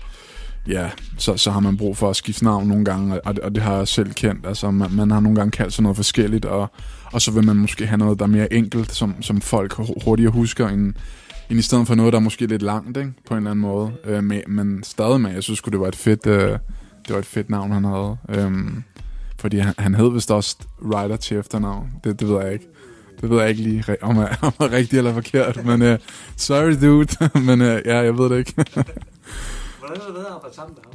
ja, så, så har man brug for at skifte navn nogle gange, og, og det har jeg selv kendt. Altså, man, man har nogle gange kaldt sig noget forskelligt, og, og så vil man måske have noget, der er mere enkelt, som, som folk hurtigere husker, end, end i stedet for noget, der er måske lidt langt, ikke? på en eller anden måde. Øh, med, men stadig med, jeg synes det var et fedt, øh, det var et fedt navn, han havde. Øhm, fordi han, han hed vist også Ryder til efternavn. Det, det ved jeg ikke. Det ved jeg ikke lige, om jeg, om jeg er rigtigt eller forkert, men uh, sorry dude, men uh, ja, jeg ved det ikke. Hvordan har det været at arbejde sammen med ham?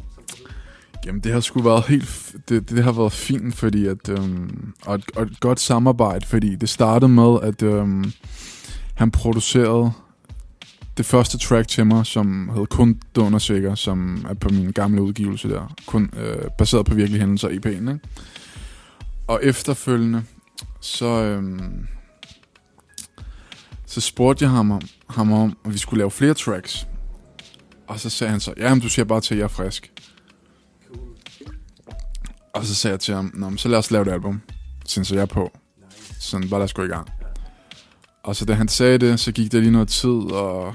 Jamen, det har sgu været helt... Det, det har været fint, fordi at... Øhm, og, et, og et godt samarbejde, fordi det startede med, at øhm, han producerede det første track til mig, som hed Kun Dundersikker, som er på min gamle udgivelse der. Kun øh, baseret på virkelige hændelser i EP'en, ikke? Og efterfølgende, så... øh, så spurgte jeg ham om, ham om, at vi skulle lave flere tracks. Og så sagde han så, ja, men du siger bare til, at jeg er frisk. Og så sagde jeg til ham, Nå, men så lad os lave et album, Så jeg på. Nice. Sådan, bare lad os gå i gang. Og så da han sagde det, så gik der lige noget tid, og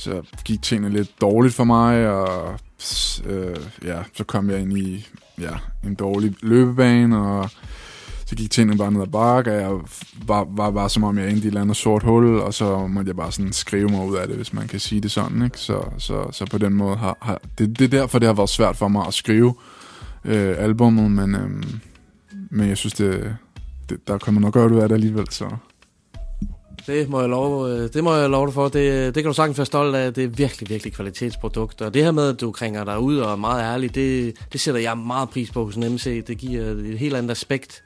så gik tingene lidt dårligt for mig, og øh, ja, så kom jeg ind i ja, en dårlig løbebane, og så gik tingene bare ned ad bakke, og jeg var, var bare som om jeg endte i et eller andet sort hul, og så måtte jeg bare sådan skrive mig ud af det, hvis man kan sige det sådan, ikke? Så, så, så på den måde har, har det, det er derfor, det har været svært for mig at skrive øh, albummet, men, øh, men jeg synes, det, det, der kommer nok godt ud af det alligevel, så... Det må jeg love, øh, det må jeg love dig for. Det, øh, det kan du sagtens være stolt af. Det er virkelig, virkelig kvalitetsprodukt. Og det her med, at du kringer dig ud og er meget ærlig, det, det sætter jeg meget pris på hos en MC. Det giver et helt andet aspekt.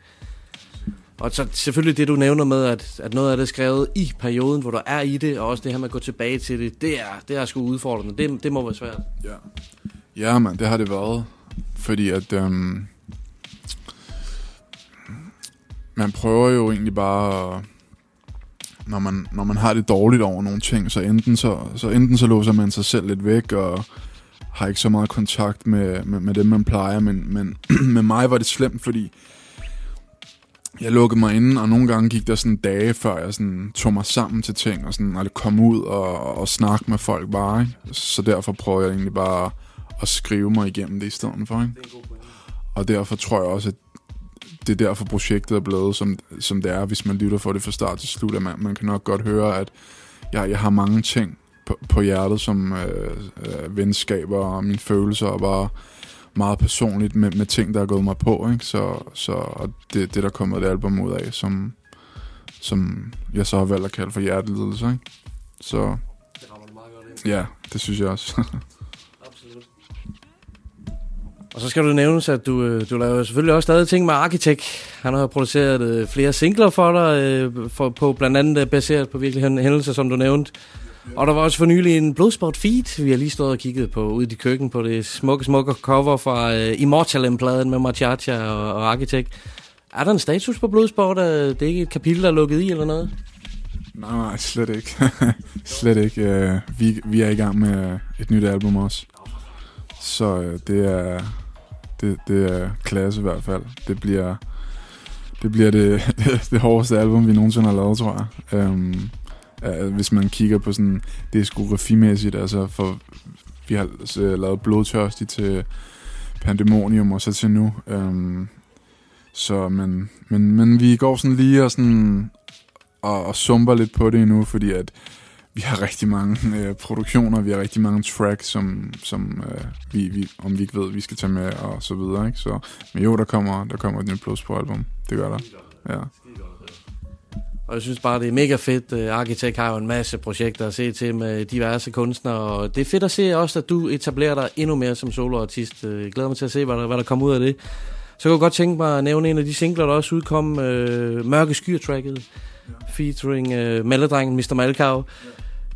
Og så selvfølgelig det, du nævner med, at, at noget af det er skrevet i perioden, hvor du er i det, og også det her med at gå tilbage til det, det er, det er sgu udfordrende. Det, det må være svært. Ja. Ja, man, det har det været. Fordi at... Øhm, man prøver jo egentlig bare... at- når man, når man har det dårligt over nogle ting, så enten så, så, enten så låser man sig selv lidt væk, og har ikke så meget kontakt med, med, med dem, man plejer. Men, men med mig var det slemt, fordi jeg lukkede mig inde, og nogle gange gik der sådan dage, før jeg sådan tog mig sammen til ting, og sådan, og kom ud og, og snakke med folk bare. Ikke? Så derfor prøver jeg egentlig bare at skrive mig igennem det i stedet for. Ikke? Og derfor tror jeg også, at det er derfor projektet er blevet, som, som det er, hvis man lytter for det fra start til slut. At man, man kan nok godt høre, at jeg, jeg har mange ting på, på hjertet, som øh, øh, venskaber og mine følelser, og bare meget personligt med, med ting, der er gået mig på. Ikke? Så, så og det, det der kommer et album ud af, som, som jeg så har valgt at kalde for hjertelidelse. Ikke? Så ja, det synes jeg også. Og så skal du nævnes, at du, øh, du laver selvfølgelig også stadig ting med Architect. Han har produceret øh, flere singler for dig, øh, for, på blandt andet øh, baseret på virkelig hændelser, som du nævnte. Og der var også for nylig en Bloodsport feed. Vi har lige stået og kigget på ude i køkken på det smukke, smukke cover fra øh, Immortalem-pladen med Machacha og, og Architect. Er der en status på Bloodsport? Er Det ikke et kapitel, der er lukket i eller noget? Nej, nej, slet ikke. slet ikke. Øh, vi, vi er i gang med øh, et nyt album også. Så det er, det, det er klasse i hvert fald. Det bliver det, bliver det, det, det hårdeste album, vi nogensinde har lavet, tror jeg. Øhm, hvis man kigger på sådan diskografimæssigt, altså for vi har øh, lavet Blodtørstig til Pandemonium og så til nu. Øhm, så, men, men, men vi går sådan lige og sådan og, og sumper lidt på det endnu, fordi at vi har rigtig mange øh, produktioner, vi har rigtig mange tracks, som, som øh, vi, vi, om vi ikke ved, vi skal tage med og så videre. Ikke? Så, men jo, der kommer, der kommer et nyt plus på album. Det gør der. Ja. Og jeg synes bare, det er mega fedt. Øh, Architect har jo en masse projekter at se til med diverse kunstnere, og det er fedt at se også, at du etablerer dig endnu mere som soloartist. Øh, Jeg glæder mig til at se, hvad der, hvad der kommer ud af det. Så kan jeg godt tænke mig at nævne en af de singler, der også udkom, øh, Mørke Skyer-tracket, featuring øh, Maledrengen Mr. Malkav.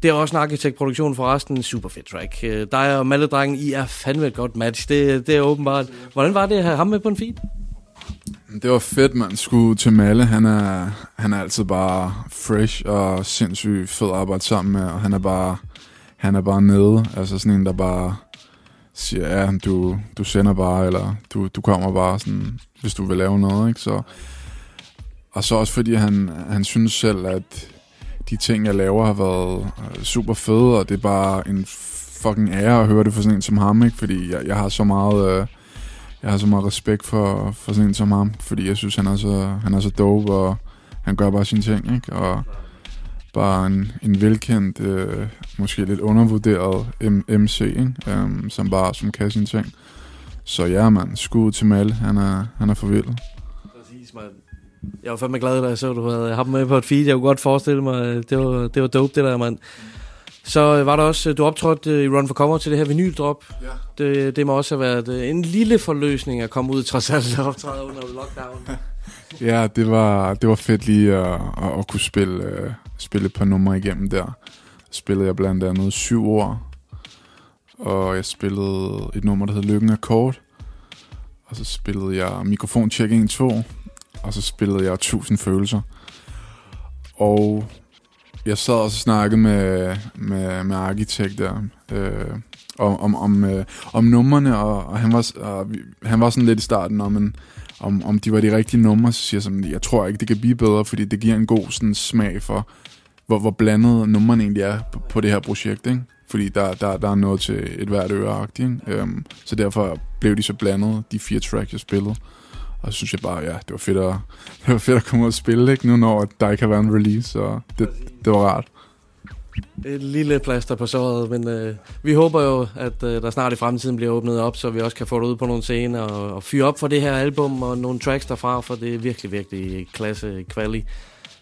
Det er også en arkitektproduktion for resten. Super fed track. Øh, dig og Maledrengen, I er fandme et godt match. Det, det er åbenbart. Hvordan var det at have ham med på en feed? Det var fedt, man skulle til Malle. Han er, han er altid bare fresh og sindssygt fed at arbejde sammen med, og han er bare, han er bare nede. Altså sådan en, der bare siger, ja, du, du sender bare, eller du, du kommer bare, sådan, hvis du vil lave noget, ikke? Så, og så også fordi han, han synes selv, at de ting, jeg laver, har været øh, super fede, og det er bare en fucking ære at høre det fra sådan en som ham, ikke? Fordi jeg, jeg har så meget... Øh, jeg har så meget respekt for, for sådan en som ham, fordi jeg synes, han er så, han er så dope, og han gør bare sine ting, ikke? Og bare en, en velkendt, øh, måske lidt undervurderet M- MC, ikke? Um, som bare som kan sine ting. Så ja, mand, skud til Mal, han er, han er for vild. Præcis, mand. Jeg var fandme glad, da jeg så, du havde ham med på et feed. Jeg kunne godt forestille mig, at det var, det var dope, det der, mand. Så øh, var der også, øh, du optrådte øh, i Run for Cover til det her vinyldrop. Ja. Det, det må også have været øh, en lille forløsning at komme ud trods alt og optræde under lockdown. Ja, det var, det var fedt lige at, at, at kunne spille, uh, spille et par numre igennem der. Spillede jeg blandt andet syv år, og jeg spillede et nummer, der hed Lykken Akkord. Og så spillede jeg Mikrofon Check 1 2, og så spillede jeg 1000 følelser. Og jeg sad og snakkede med, med, med arkitekt der, øh, om, om, om, øh, om numrene, og, og, han, var, og vi, han var sådan lidt i starten om, en, om, om de var de rigtige numre, så siger jeg sådan, jeg tror ikke, det kan blive bedre, fordi det giver en god sådan, smag for, hvor, hvor blandet numrene egentlig er på, på det her projekt, ikke? Fordi der, der, der er noget til et hvert øre? Øhm, så derfor blev de så blandet, de fire tracks, jeg spillede. Og så synes jeg bare, ja, det var fedt at, det var fedt at komme ud og spille, ikke? Nu når der ikke har været en release, så det, det var rart. Et lille plaster på såret, men øh, vi håber jo, at øh, der snart i fremtiden bliver åbnet op, så vi også kan få det ud på nogle scener og, og fyre op for det her album og nogle tracks derfra, for det er virkelig, virkelig klasse kvali.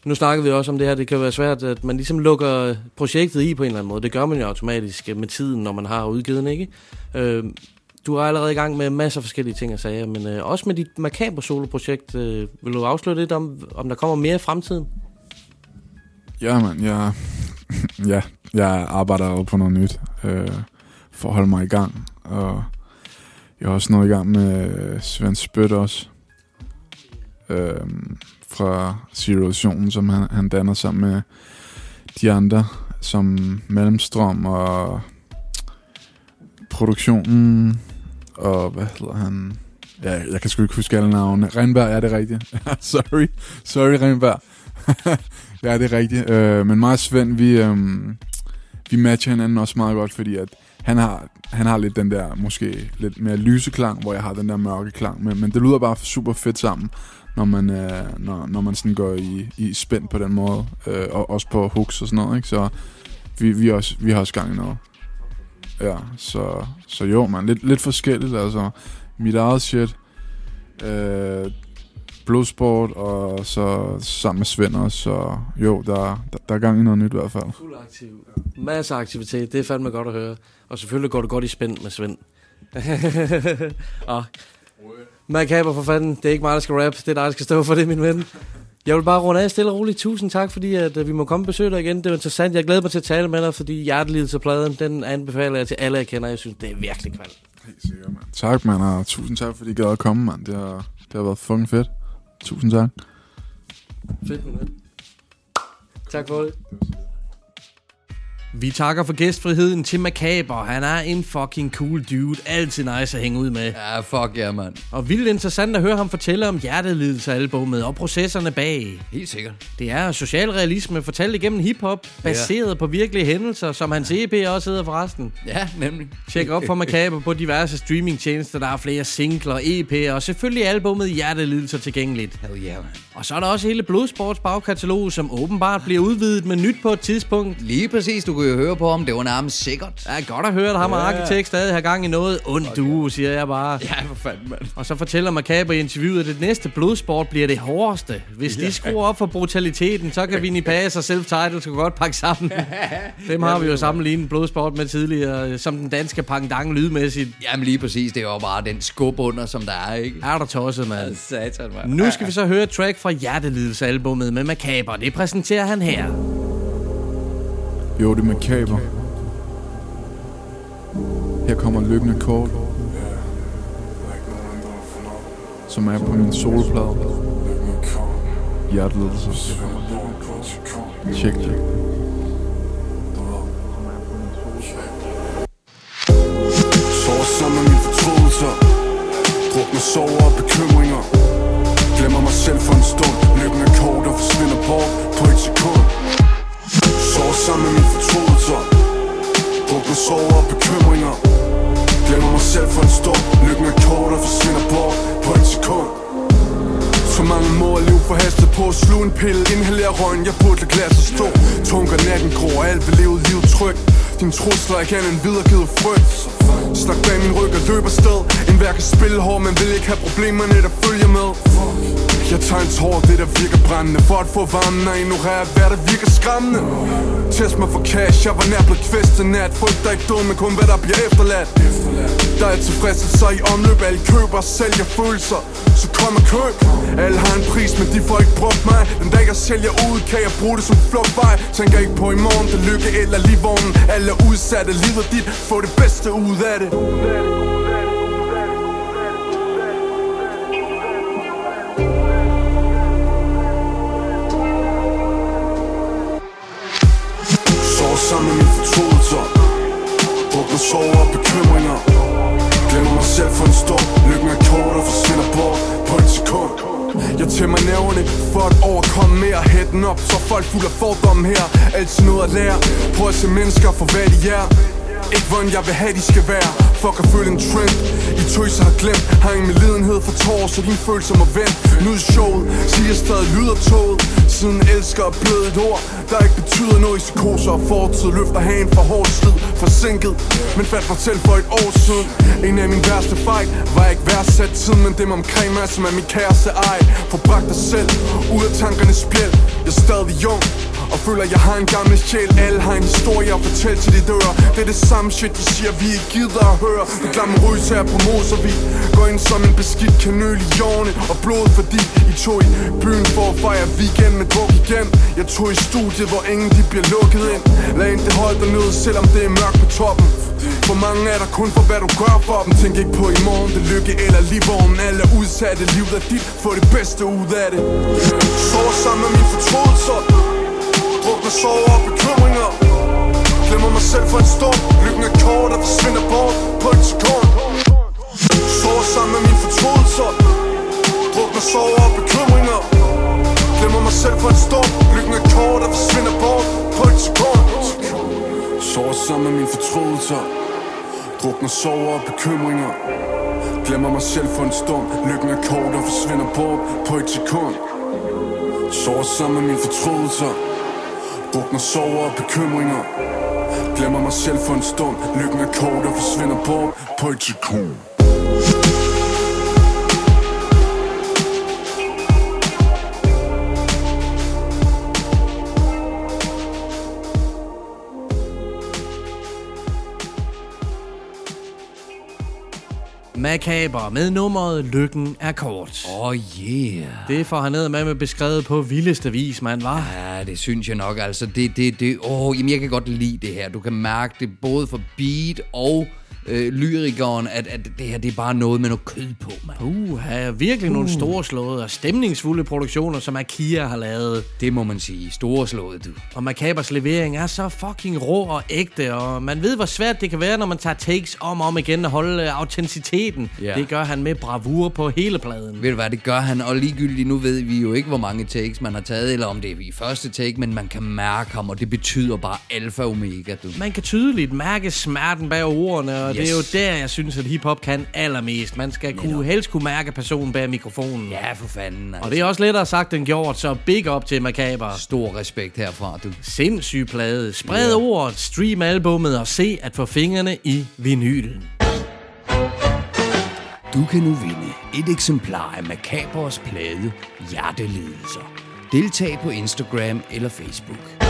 Nu snakker vi også om det her, det kan være svært, at man ligesom lukker projektet i på en eller anden måde. Det gør man jo automatisk med tiden, når man har udgivet ikke? Øh, du er allerede i gang med masser af forskellige ting og sager, men øh, også med dit makabre solo-projekt. Øh, vil du afsløre lidt om, om der kommer mere i fremtiden? Ja, man, jeg, ja, jeg arbejder jo på noget nyt øh, for at holde mig i gang. Og jeg har også noget i gang med øh, Svend Spødt også. Øh, fra Zero som han, han danner sammen med de andre, som Mellemstrøm og produktionen, og hvad hedder han? Ja, jeg kan sgu ikke huske alle navne. Renberg, er det rigtigt? sorry, sorry Renberg. ja, det er rigtigt. Øh, men mig og Svend, vi, øh, vi matcher hinanden også meget godt, fordi at han har, han har lidt den der, måske lidt mere lyse klang, hvor jeg har den der mørke klang. Men, men det lyder bare super fedt sammen, når man, øh, når, når man sådan går i, i spænd på den måde. Øh, og også på hooks og sådan noget, ikke? Så vi, vi, også, vi har også gang i noget. Ja, så, så jo, man. Lidt, lidt forskelligt, altså. Mit eget shit. Øh, Blodsport, og så sammen med Svend også. Så jo, der, der, der er gang i noget nyt i hvert fald. Fuld aktiv. Masser af aktivitet, det er fandme godt at høre. Og selvfølgelig går det godt i spænd med Svend. og Macabre for fanden, det er ikke mig, der skal rap. Det er dig, der skal stå for det, min ven. Jeg vil bare runde af stille og roligt. Tusind tak, fordi at, uh, vi må komme og besøge dig igen. Det var interessant. Jeg glæder mig til at tale med dig, fordi hjertelivet til pladen, den anbefaler jeg til alle, jeg kender. Jeg synes, det er virkelig kvald. Helt sikkert, mand. Tak, mand, og tusind tak, fordi I gad at komme, mand. Det har, det har været fucking fedt. Tusind tak. Fedt, ven. Tak for det. Vi takker for gæstfriheden til Macabre. Han er en fucking cool dude. Altid nice at hænge ud med. Ja, fuck ja, yeah, mand. Og vildt interessant at høre ham fortælle om hjertelidelse-albummet og processerne bag. Helt sikkert. Det er socialrealisme fortalt igennem hiphop, baseret ja. på virkelige hændelser, som hans EP også hedder forresten. Ja, nemlig. Tjek op for Macabre på diverse streamingtjenester. Der er flere singler, EP'er og selvfølgelig albummet Hjertelidelser tilgængeligt. Hell yeah, man. Og så er der også hele Blodsports bagkatalog, som åbenbart bliver udvidet med nyt på et tidspunkt. Lige præcis, du kunne jo høre på ham. Det var nærmest sikkert. Ja, godt at høre, at ham og arkitekt stadig har gang i noget. Und du, siger jeg bare. Ja, for fanden, mand. Og så fortæller Macabre i interviewet, at det næste blodsport bliver det hårdeste. Hvis de skruer op for brutaliteten, så kan Vinnie Pass og Self-Title skal godt pakke sammen. Dem har vi jo sammenlignet blodsport med tidligere, som den danske pangdang lydmæssigt. Jamen lige præcis, det er jo bare den skub under, som der er, ikke? Er der tosset, mand? Satan, mand. Nu skal vi så høre et track fra Hjertelidelse-albummet med Macabre. Det præsenterer han her. Jo, det er Macabre. Her kommer lykkende kort, Som er på min solplade. Hjertelidelse. Tjek det. Sover sammen mine fortrydelser Drukner sover og bekymringer Glemmer mig selv for en stund Lykken er kort og forsvinder bort på et sekund sammen med mine fortrydelser Drukner sover og bekymringer. Glemmer mig selv for en stund. Lykken er kort og forsvinder bort på et sekund. Så mange må leve for hastet på Slug en pille inhaler røgen, jeg burde lade glas at stå. Tunker natten grå, alt vil leve livet trygt. Din trusler er ikke andet end videregivet frygt. Snak bag min ryg og løber sted En hver kan spille hård, men vil ikke have problemerne, der følger med. Jeg tager en tår, det der virker brændende. For at få varmen og ignorere hvad der virker skræmmende. Test mig for cash, jeg var nær blevet kvæstet nat. Frygter ikke død, men kun hvad der bliver efterladt. Der er tilfredsstillelser i omløb Alle køber og sælger følelser. Så kom og køb. Alle har en pris, men de får ikke brugt mig. Den dag jeg sælger ud, kan jeg bruge det som flugtvej Tænker ikke på i morgen, det lykke eller livvognen. Alle er udsatte, livet dit Få det bedste ud af det. Jeg tæmmer nævne. For at overkomme mere Hætten op, så folk fuld af fordomme her. Altid noget at lære. Prøv at se mennesker for hvad de er ikke hvordan jeg vil have de skal være. Fuck at følge en trend. I tøser har glemt. Har ingen medlidenhed for tårer Så dine følelser må vente. Nyd showet. Siger stadig lyder toget. Siden elsker er blevet et ord Der ikke betyder noget i psykoser. Og fortid Løfter hagen for hårdt slid Forsinket. Men fandt mig selv for et år siden. En af mine værste fejl Var ikke værdsat tid Men dem omkring mig som er min kæreste ej. Forbragt dig selv. Ud af tankernes spjæld. Jeg er stadig ung og føler jeg har en gammel sjæl. Alle har en historie at fortælle til de dør Det er det samme shit de siger vi ikke gider at høre. Det glamourøse her på Moservig Går ind som en beskidt kanøl i jorden. Og blod fordi I tog i byen for at fejre weekend med druk igen. Jeg tog i studiet hvor ingen de bliver lukket ind. Lad ind det hold dernede selvom det er mørkt på toppen. For mange er der kun for hvad du gør for dem. Tænk ikke på i morgen, det lykke eller livvognen Alle er udsatte, livet er dit, få det bedste ud af det. Sover sammen med mine fortrydelser Drukner sover og bekymringer. Glemmer mig selv for en stund. Lykken er kort og forsvinder bort på et sekund. Sover sammen med mine fortrydelser. Drukner sover og bekymringer. Glemmer mig selv for en stund. Lykken er kort og forsvinder bort på et sekund. Sover sammen med mine fortrydelser. Drukner sover og bekymringer. Glemmer mig selv for en stund. Lykken er kort og forsvinder bort på et sekund. Sover sammen med mine fortrydelser. Drukner sover og bekymringer. Glemmer mig selv for en stund. Lykken er kort og forsvinder bort. På et sekund. Makaber med nummeret Lykken er kort. Oh yeah. Det får han ned med med beskrevet på vildeste vis, man var. Ja, det synes jeg nok. Altså, det, det, det, åh, jamen, jeg kan godt lide det her. Du kan mærke det både for beat og øh, lyrikeren, at, at det her det er bare noget med noget kød på, mand. Uh, her er virkelig uh. nogle storslåede og stemningsfulde produktioner, som Akia har lavet. Det må man sige. Storslået, du. Og Macabers levering er så fucking rå og ægte, og man ved, hvor svært det kan være, når man tager takes om og om igen og holde øh, autenticiteten. Ja. Det gør han med bravur på hele pladen. Ved du hvad, det gør han, og ligegyldigt, nu ved vi jo ikke, hvor mange takes man har taget, eller om det er i første take, men man kan mærke ham, og det betyder bare alfa og omega, du. Man kan tydeligt mærke smerten bag ordene, og yes. det er jo der, jeg synes, at hiphop kan allermest. Man skal kunne, helst kunne mærke personen bag mikrofonen. Ja, for fanden. Altså. Og det er også lettere sagt end gjort, så big up til Macaber. Stor respekt herfra, du. Sindssyg plade. Spred Ja. ordet, stream albummet og se at få fingrene i vinylen. Du kan nu vinde et eksemplar af Macabers plade Hjertelidelser. Deltag på Instagram eller Facebook.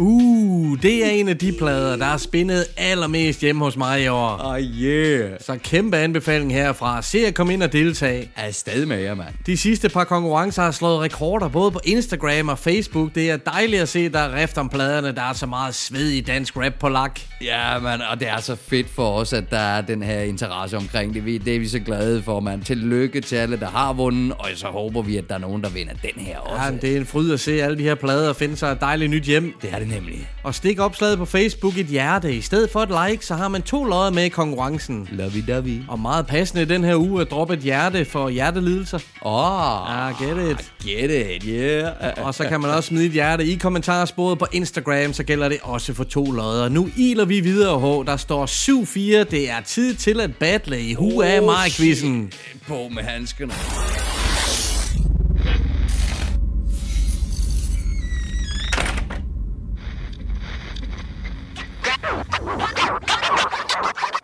Uh, det er en af de plader, der er spindet allermest hjemme hos mig i år. Oh yeah. Så kæmpe anbefaling herfra. Se at komme ind og deltage. Er stadig med jer, mand. De sidste par konkurrencer har slået rekorder både på Instagram og Facebook. Det er dejligt at se, der er rift om pladerne. Der er så meget sved i dansk rap på lak. Ja, man, og det er så fedt for os, at der er den her interesse omkring det. Vi- Det er vi så glade for, man. Tillykke til alle, der har vundet, og så håber vi, at der er nogen, der vinder den her også. Ja, det er en fryd at se alle de her plader finde sig et dejligt nyt hjem. Det er det nemlig. Og stik opslaget på Facebook et hjerte. I stedet for et like, så har man to lodder med i konkurrencen. Lovey-dovey. Og meget passende den her uge at droppe et hjerte for hjertelidelser. Åh, Ah, get it. get it, yeah. Og så kan man også smide et hjerte i kommentarsporet på Instagram, så gælder det også for to lodder. Nu iler vi videre, H. Der står 7-4. Det er tid til at battle i Hu af mig quizzen På med handskerne. 誰が!?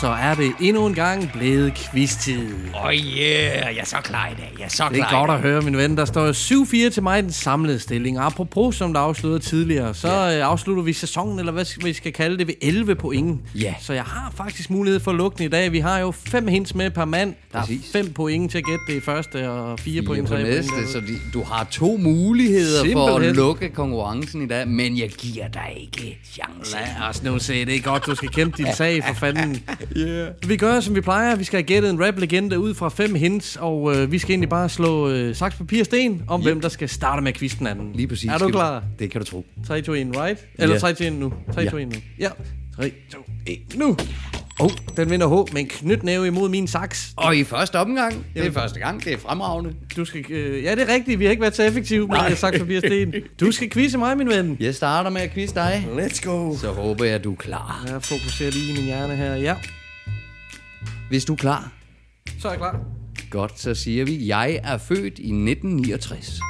Så er det endnu en gang blevet quiz-tid. Oh yeah, jeg er så klar i dag. Jeg er så Det er klar godt at høre, min ven. Der står 7-4 til mig i den samlede stilling. Apropos, som der afslutede tidligere, så ja. afslutter vi sæsonen, eller hvad vi skal kalde det, ved 11 point. Ja. Så jeg har faktisk mulighed for at lukke den i dag. Vi har jo fem hints med per mand. Der Præcis. er fem point til at gætte det første, og fire, point point næste, så de, du har to muligheder for Simpelthen. at lukke konkurrencen i dag, men jeg giver dig ikke chancen. Lad os nu se, det er godt, du skal kæmpe din sag for fanden. Yeah. Vi gør, som vi plejer. Vi skal have gættet en rap-legende ud fra fem hints, og øh, vi skal egentlig bare slå øh, saks, papir, sten om, hvem der skal starte med quizzen anden. Lige præcis. Er du klar? Det kan du tro. 3, 2, 1, right? Eller Ja. 3, 2, 1 nu. 3, Ja. 2, 1 nu. Ja. 3, 2, 1 nu. Oh, den vinder H med en knytnæve imod min saks. Og i første omgang, det er første gang, det er fremragende. Du skal, øh, ja, det er rigtigt. Vi har ikke været så effektive med Nej. saks, papir, sten. Du skal quizze mig, min ven. Jeg starter med at quizze dig. Let's go. Så håber jeg, du er klar. Jeg fokuserer lige i min hjerne her. Ja, Hvis du er klar, så er jeg klar. godt, så siger vi, jeg er født i 1969.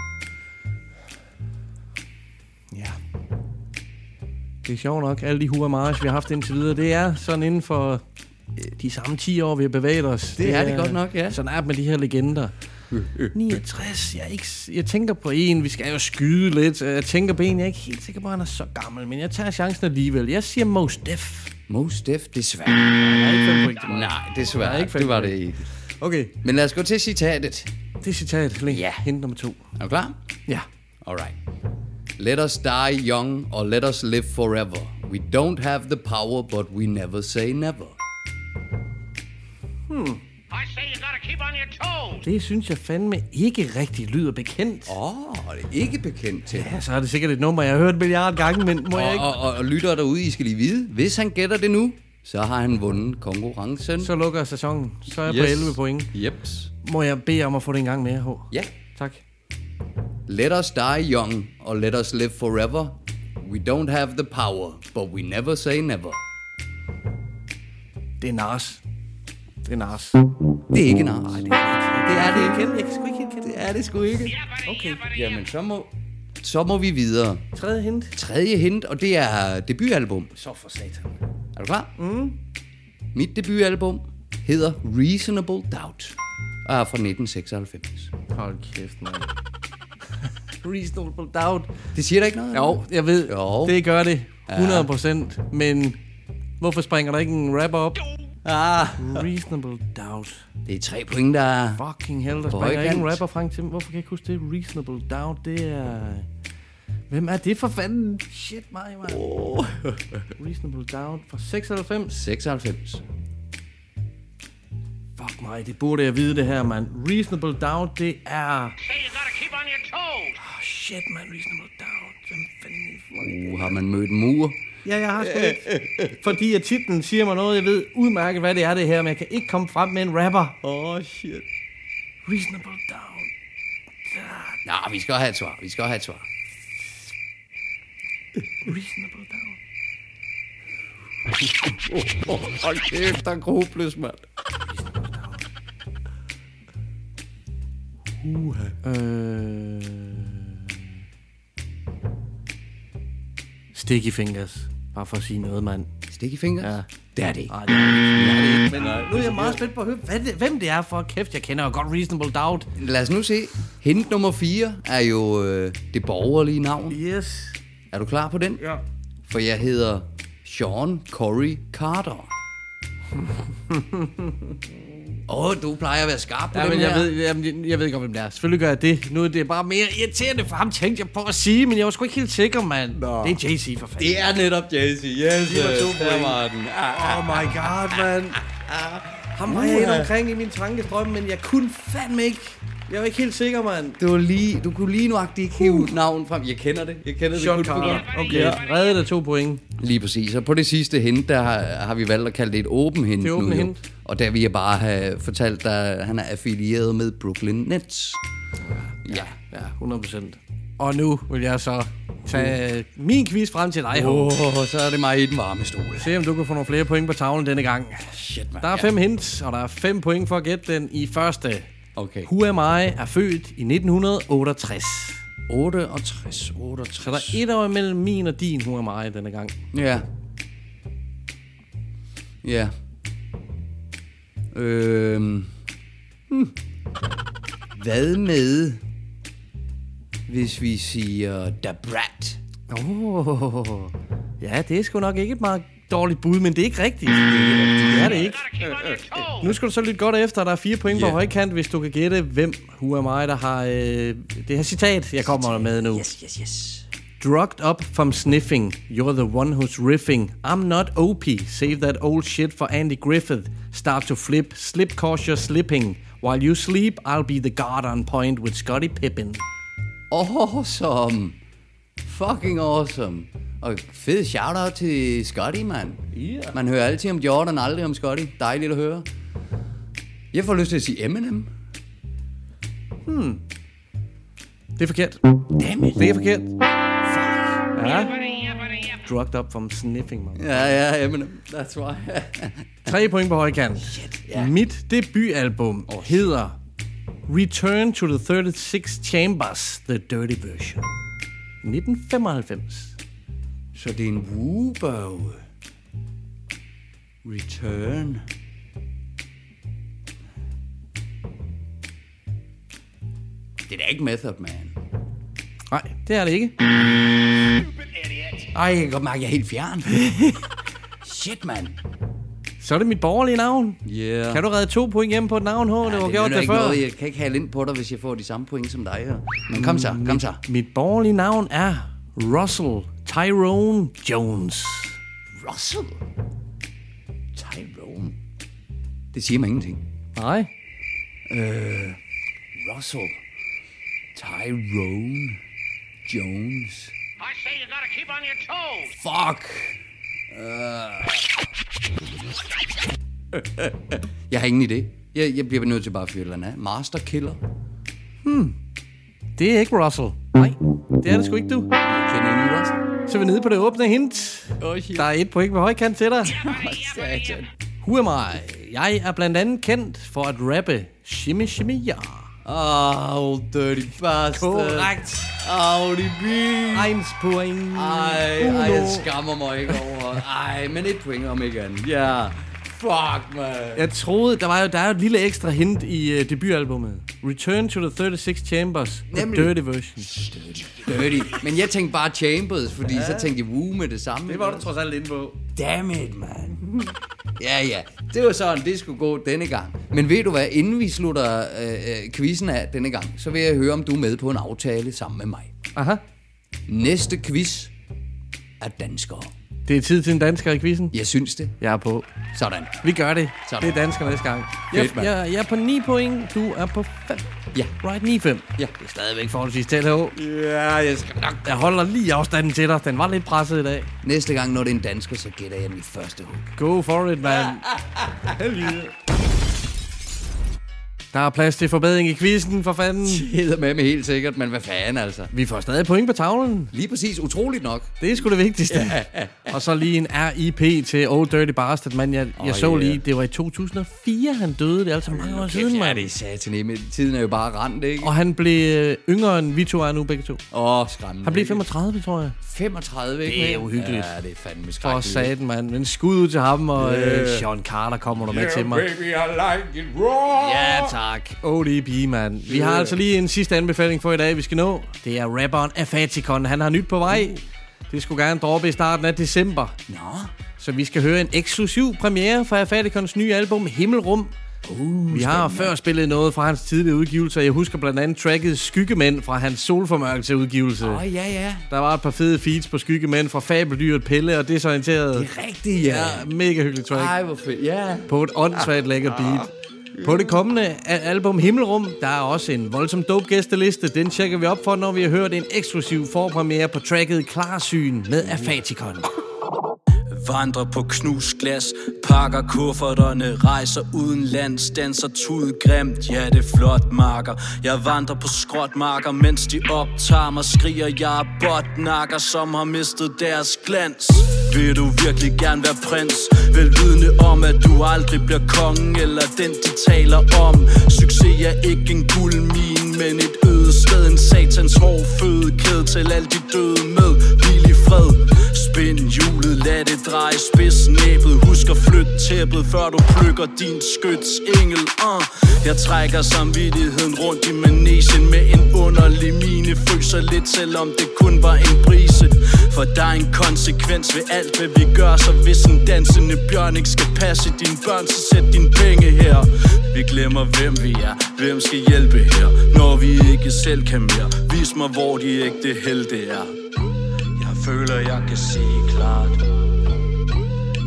Det er sjovt nok, alle de Hua Mars, vi har haft indtil videre, det er sådan inden for øh, de samme 10 år, vi har bevæget os. Det er det godt nok, ja. Sådan er det med de her legender. 69, jeg, ikke, jeg tænker på en, vi skal jo skyde lidt. Jeg tænker på en, jeg er ikke helt sikker på, at han er så gammel, men jeg tager chancen alligevel. Jeg siger Mos Def. Mos Def, desværre. Jeg er ikke. Nej, Jeg desværre. er ikke det var det ikke. Okay, Men lad os gå til citatet. det er citat. Link. Ja. Hint nummer to. Er du klar? Ja. Alright. Let us die young or let us live forever. We don't have the power, but we never say never. Det synes jeg fandme ikke rigtig lyder bekendt. Åh, oh, det er ikke bekendt til. Ja, så er det sikkert et nummer, jeg har hørt en milliard gange, men må jeg Og, ikke... og, og, og lytter derude, I skal lige vide, hvis han gætter det nu, så har han vundet konkurrencen. Så lukker jeg sæsonen. Så er jeg yes. på 11 point. Jeps. Må jeg bede om at få det en gang mere, H? Ja. Tak. Let us die young or let us live forever. We don't have the power, but we never say never. Det er Nars. Det er Nars. Det er ikke Nars. Nej, det er Det er det ikke. Jeg kan sgu ikke kende Det er det sgu ikke. Okay. Jamen, så må, så må vi videre. Tredje hint. Tredje hint, og det er debutalbum. Så for satan. Er du klar? Mm. Mit debutalbum hedder Reasonable Doubt og er fra 1996. Hold kæft, mand. Reasonable doubt. Det siger der ikke noget? Jo, jeg ved. Jo. Det gør det. 100 procent. Men hvorfor springer der ikke en rapper op? Ah, Reasonable doubt. det er tre point, der er... Fucking hell, der springer ikke en rapper frem til. Hvorfor kan jeg ikke huske det? Reasonable doubt, det er... Hvem er det for fanden? Shit mig, mand. Oh. Reasonable doubt fra 96. 96. Fuck mig, det burde jeg vide det her, mand. Reasonable doubt, det er... Oh, shit, man. Reasonable doubt. Hvem fanden... Uh, har man mødt en mur? Ja, jeg har sgu lidt. Fordi at titlen siger mig noget, jeg ved udmærket, hvad det er det her, men jeg kan ikke komme frem med en rapper. Åh, oh, shit. Reasonable doubt. Nå, vi skal have et svar. Vi skal have et svar. Reasonable doubt. Hold kæft, der er grubløs, mand. Øh... Sticky Fingers. Bare for at sige noget, mand. Sticky fingers? Ja. Det er det ikke. Nej, det er det ikke. Men nu er jeg meget spændt på at høre, hvad det, hvem det er for kæft. Jeg kender jo godt Reasonable Doubt. Lad os nu se. Hint nummer 4 er jo øh, det borgerlige navn. Yes. Er du klar på den? Ja. For jeg hedder Sean Corey Carter. Åh, oh, du plejer at være skarp på Ja, men jeg her. ved, jeg, jeg ved godt, hvem det er. Selvfølgelig gør jeg det. Nu er det bare mere irriterende for ham, tænkte jeg på at sige, men jeg var sgu ikke helt sikker, mand. Nå. Det er JC for fanden. Det er netop Jay-Z. Yes, Det var to der var den. Ah, Oh my god, mand. Ham var jeg inde omkring i min tankestrøm, men jeg kunne fandme ikke. Jeg var ikke helt sikker, mand. Du, var lige, du kunne lige nuagtigt ikke hive uh. navn frem. Jeg kender det. Jeg kender Sean det. på Carter. Okay, reddet af to point. Lige præcis. Og på det sidste hint, der har, har vi valgt at kalde det et åben hint Det er nu. jo. hint. Og der vil jeg bare have fortalt, at han er affilieret med Brooklyn Nets. Ja. Ja, 100 procent. Og nu vil jeg så tage min quiz frem til dig, Åh, oh. så er det mig i den varme stol. Se om du kan få nogle flere point på tavlen denne gang. Shit, man. Der er fem hints, og der er fem point for at gætte den i første. Okay. Who Am I er født i 1968. 68, 68. Så der er et år mellem min og din Who Am I denne gang. Ja. Ja. Øhm. Hmm. Hvad med, hvis vi siger Da Brat? Oh, ja, det er sgu nok ikke et meget dårligt bud, men det er ikke rigtigt. Det er det ikke. Nu skal du så lytte godt efter. Der er fire point på Ja. højkant, hvis du kan gætte, hvem Who Am I, der har øh, det her citat, jeg kommer med nu. Yes, yes, yes. Drugged up from sniffing, you're the one who's riffing. I'm not OP, save that old shit for Andy Griffith. Start to flip, slip cause you're slipping. While you sleep, I'll be the guard on point with Scotty Pippen. Awesome. Fucking awesome. Og fed shout-out til Scotty, mand. Yeah. Man hører altid om Jordan, aldrig om Scotty. Dejligt at høre. Jeg får lyst til at sige Eminem. Hmm. Det er forkert. Dammit. Det er forkert. Ja. Drugged up from sniffing, man. Ja, ja, Eminem. That's right. Tre point på højkant. Shit, yeah. Mit debutalbum oh, hedder Return to the 36 Chambers, The Dirty Version. 1995. Så det er en woo Return. Det er da ikke Method Man. Nej, det er det ikke. Ej, jeg kan godt mærke, at jeg er helt fjern. Shit, mand. Så er det mit borgerlige navn. Yeah. Kan du redde to point hjem på et navn, H? Det var gjort det før. Noget. Jeg kan ikke have ind på dig, hvis jeg får de samme point som dig her. Men kom så, kom så. Mit, mit borgerlige navn er Russell Tyrone Jones. Russell? Tyrone? Det siger mig ingenting. Nej. Øh, Russell. Tyrone Jones. I say you gotta keep on your toes. Fuck. Uh. jeg har ingen idé. Jeg, jeg bliver nødt til bare at fyre den af. Master Killer. Hmm. Det er ikke Russell. Nej, det er det sgu ikke, du. Så er vi nede på det åbne hint. Oh, shit. Der er et point på højkant til dig. Who am I? Jeg er blandt andet kendt for at rappe Shimmy Shimmy Ja. Oh, dirty bastard. Korrekt. Audi bil. Eins point. Ej, ej, jeg skammer mig ikke over. Ej, men et point om ikke andet. Ja. Fuck, man. Jeg troede, der var jo, der er jo et lille ekstra hint i uh, debutalbummet. Return to the 36 Chambers. The Nemlig. dirty version. Dirty. Men jeg tænkte bare Chambers, fordi ja. så tænkte jeg Woo med det samme. Det var du trods alt inde på. Damn it, man. ja, ja. Det var sådan, det skulle gå denne gang. Men ved du hvad, inden vi slutter øh, øh, quizzen af denne gang, så vil jeg høre, om du er med på en aftale sammen med mig. Aha. Næste quiz er danskere. Det er tid til en dansker i quizzen. Jeg synes det. Jeg er på. Sådan. Vi gør det. Sådan. Det er dansker næste gang. Fedt, Jeg, jeg, jeg er på 9 point. Du er på 5. Ja. Right, 9-5. Ja. Det er stadigvæk forholdsvis tæt her. Ja, jeg skal nok. Jeg holder lige afstanden til dig. Den var lidt presset i dag. Næste gang, når det er en dansker, så gætter jeg mit første hug. Go for it, man. Helvede. Der er plads til forbedring i quizzen, for fanden. Det med mig helt sikkert, men hvad fanden altså? Vi får stadig point på tavlen. Lige præcis, utroligt nok. Det er sgu det vigtigste. Og så lige en RIP til Old Dirty Bastard, man. Jeg, jeg Oh, så yeah. lige, det var i 2004, han døde. Det er altså mange år siden, Ja, mand. det er satan Tiden er jo bare rent, ikke? Og han blev øh, yngre end vi to er nu begge to. Åh, oh, skræmmende. Han blev ikke? 35, tror jeg. 35, ikke? Det er uhyggeligt. Ja, det er fandme For skrækkeligt. satan, mand. Men skud ud til ham, og Yeah. øh, Sean Carter kommer du med til mig. baby, I like it raw. Ja, tak. ODB, mand. Vi har altså lige en sidste anbefaling for i dag, vi skal nå. Det er rapperen Afatikon. Han har nyt på vej. Det skulle gerne droppe i starten af december. Nå. Så vi skal høre en eksklusiv premiere for Afatikons nye album Himmelrum. Uh, Vi har før spillet noget fra hans tidligere udgivelser. Jeg husker blandt andet tracket Skyggemænd fra hans solformørkelse udgivelse. Åh, oh, ja, ja. Der var et par fede feeds på Skyggemænd fra Fabeldyret Pelle og Desorienteret. Det er rigtigt, ja. Ja, mega hyggeligt track. Ej, hvor fedt. Ja. På et åndssvagt lækker beat. På det kommende album Himmelrum, der er også en voldsom dope gæsteliste. Den tjekker vi op for, når vi har hørt en eksklusiv forpremiere på tracket Klarsyn med Afatikon. Vandrer på knust glas, pakker kufferterne, rejser udenlands danser tud grimt, ja det er flot marker. Jeg vandrer på skråtmarker, mens de optager mig, skriger jeg er botnakker, som har mistet deres glans. Vil du virkelig gerne være prins? Vil vidne om, at du aldrig bliver kongen, eller den de taler om. Succes er ikke en guldmine, men et øde sted, en satans hård fødekæde til alle de døde med hvil i fred. Spind hjulet, lad det dreje spids næbet Husk at flytte tæppet Før du plukker din skyts engel. Uh. Jeg trækker samvittigheden rundt i manesien Med en underlig mine Fryser lidt selvom det kun var en brise. For der er en konsekvens ved alt hvad vi gør Så hvis en dansende bjørn ikke skal passe dine børn Så sæt dine penge her. Vi glemmer hvem vi er. Hvem skal hjælpe her? Når vi ikke selv kan mere Vis mig hvor de ægte helte er føler jeg kan se klart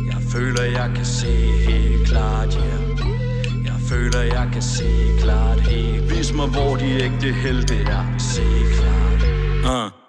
Jeg føler jeg kan se helt klart yeah. Jeg føler jeg kan se klart helt Vis mig hvor de ægte helte er Se klart uh.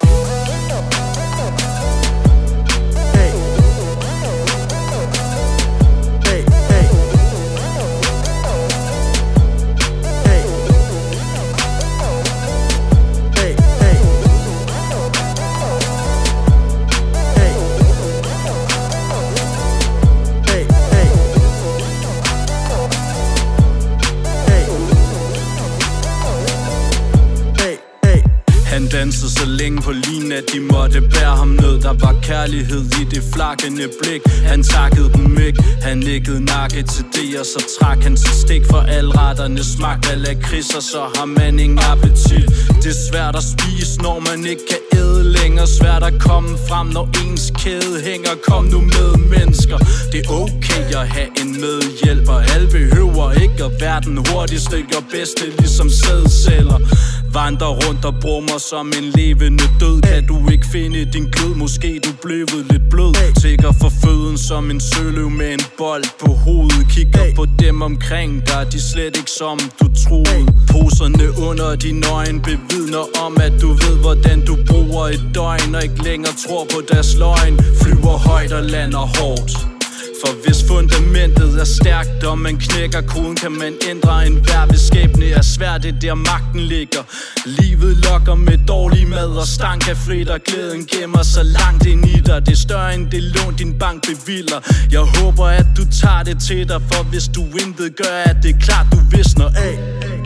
Dansede så længe på linen, at de måtte bære ham ned. Der var kærlighed i det flakkende blik. Han takkede dem ikke, han nikkede nakke til det Og så trak han sit stik for alretterne smagt af lakrids, og så har man ingen appetit. Det er svært at spise, når man ikke kan æde længere. Svært at komme frem, når ens kæde hænger. Kom nu med mennesker. Det er okay at have en medhjælper. Alle behøver ikke at være den hurtigste og bedste Ligesom sædceller. Vandrer rundt og brummer som en levende død. Kan du ikke finde din glød, måske du blevet lidt blød. Tigger for føden som en søløv med en bold på hovedet. Kigger på dem omkring dig, de slet ikke som du troede. Poserne under din øjne bevidner om at du ved hvordan du bruger et døgn Og ikke længere tror på deres løgn. Flyver højt og lander hårdt for hvis fundamentet er stærkt, og man knækker koden, kan man ændre en hver Hvis skæbne. Er svært, det er der magten ligger. Livet lokker med dårlig mad og stank af frit, og glæden gemmer så langt ind i dig. Det er større end det lån, din bank bevilder Jeg håber, at du tager det til dig, for hvis du intet gør, at det klart, du visner. Af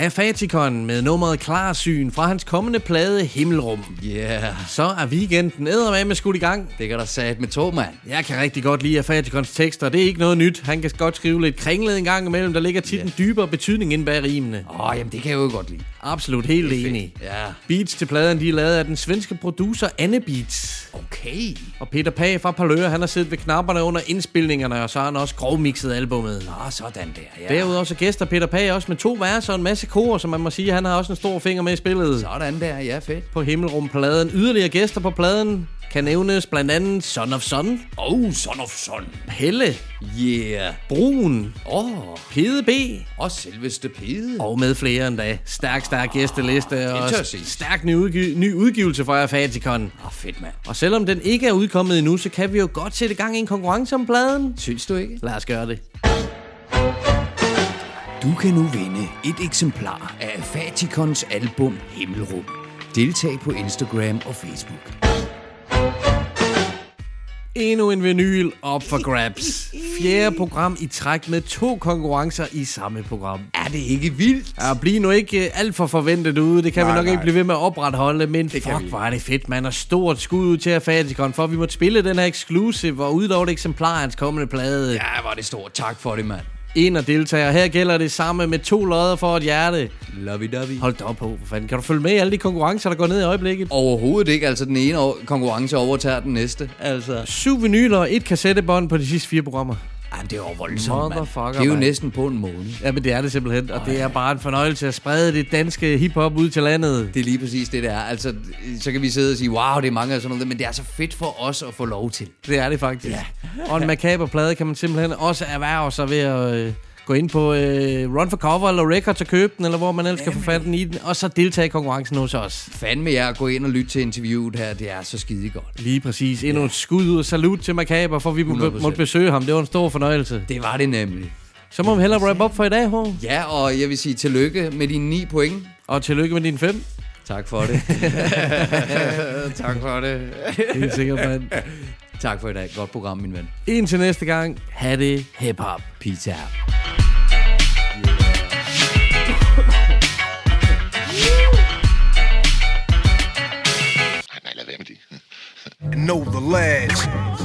Afatikon med nummeret Klarsyn fra hans kommende plade Himmelrum. Yeah. Så er weekenden eddermame skudt i gang. Det kan der sat med to, mand. Jeg kan rigtig godt lide Afatikons tekster. Det er ikke noget nyt. Han kan godt skrive lidt kringlet en gang imellem. Der ligger tit yeah. en dybere betydning inde bag rimene. Åh, oh, jamen det kan jeg jo godt lide. Absolut, helt enig. Ja. Beats til pladen, de er lavet af den svenske producer Anne Beats. Okay. Og Peter Pag fra Palør, han har siddet ved knapperne under indspilningerne, og så har han også grovmixet albummet. Nå, sådan der, ja. Derudover så gæster Peter Pag også med to vers og en masse kor, som man må sige, han har også en stor finger med i spillet. Sådan der, ja, fedt. På Himmelrum-pladen. Yderligere gæster på pladen kan nævnes blandt andet Son of Son. Oh, Son of Son. Pelle. Yeah. Brun. Åh. Oh. Pede B. Og selveste Pede. Og med flere endda. Stærk, stærk gæsteliste. Og stærk ny, udgi- ny udgivelse fra Afatikon. Åh, oh, fedt, mand. Og selvom den ikke er udkommet endnu, så kan vi jo godt sætte gang i en konkurrence om pladen. Synes du ikke? Lad os gøre det. Du kan nu vinde et eksemplar af Fatikons album Himmelrum. Deltag på Instagram og Facebook. Endnu en vinyl op for grabs. Fjerde program i træk med to konkurrencer i samme program. Er det ikke vildt? Ja, bliv nu ikke øh, alt for forventet ude. Det kan Nej, vi nok nej. ikke blive ved med at opretholde. Men Det fuck, hvor er det fedt, man. Og stort skud ud til Afatikon, for vi måtte spille den her exclusive og udlove et eksemplar af hans kommende plade. Ja, var det stort. Tak for det, mand. En af deltager. Her gælder det samme med to lodder for et hjerte. Lovey-dovey. Hold da op på, for fanden. Kan du følge med i alle de konkurrencer, der går ned i øjeblikket? Overhovedet ikke. Altså, den ene konkurrence overtager den næste. Altså, Syv vinyler og et kassettebånd på de sidste fire programmer. Ej, det er jo voldsomt, mand. Det er jo næsten på en måned. Ja, men det er det simpelthen. Og det er bare en fornøjelse at sprede det danske hiphop ud til landet. Det er lige præcis det, det er. Altså, så kan vi sidde og sige, wow, det er mange og sådan noget, men det er så fedt for os at få lov til. Det er det faktisk. Ja. og en makaber plade kan man simpelthen også erhverve sig ved at øh, gå ind på øh, Run for Cover eller Records og købe den, eller hvor man ellers kan få fat i den, og så deltage i konkurrencen hos os. Fandme jer at gå ind og lytte til interviewet her, det er så skide godt. Lige præcis. Endnu et skud ud og salut til Makaber, for vi må, 100%. måtte besøge ham. Det var en stor fornøjelse. Det var det nemlig. Så må vi hellere wrap up for i dag, H. Ja, og jeg vil sige tillykke med dine 9 point. Og tillykke med dine 5. Tak for det. tak for det. Helt sikkert, mand. Tak for i dag. Godt program, min ven. Indtil næste gang, have det hip-hop. Peace out. know the lads.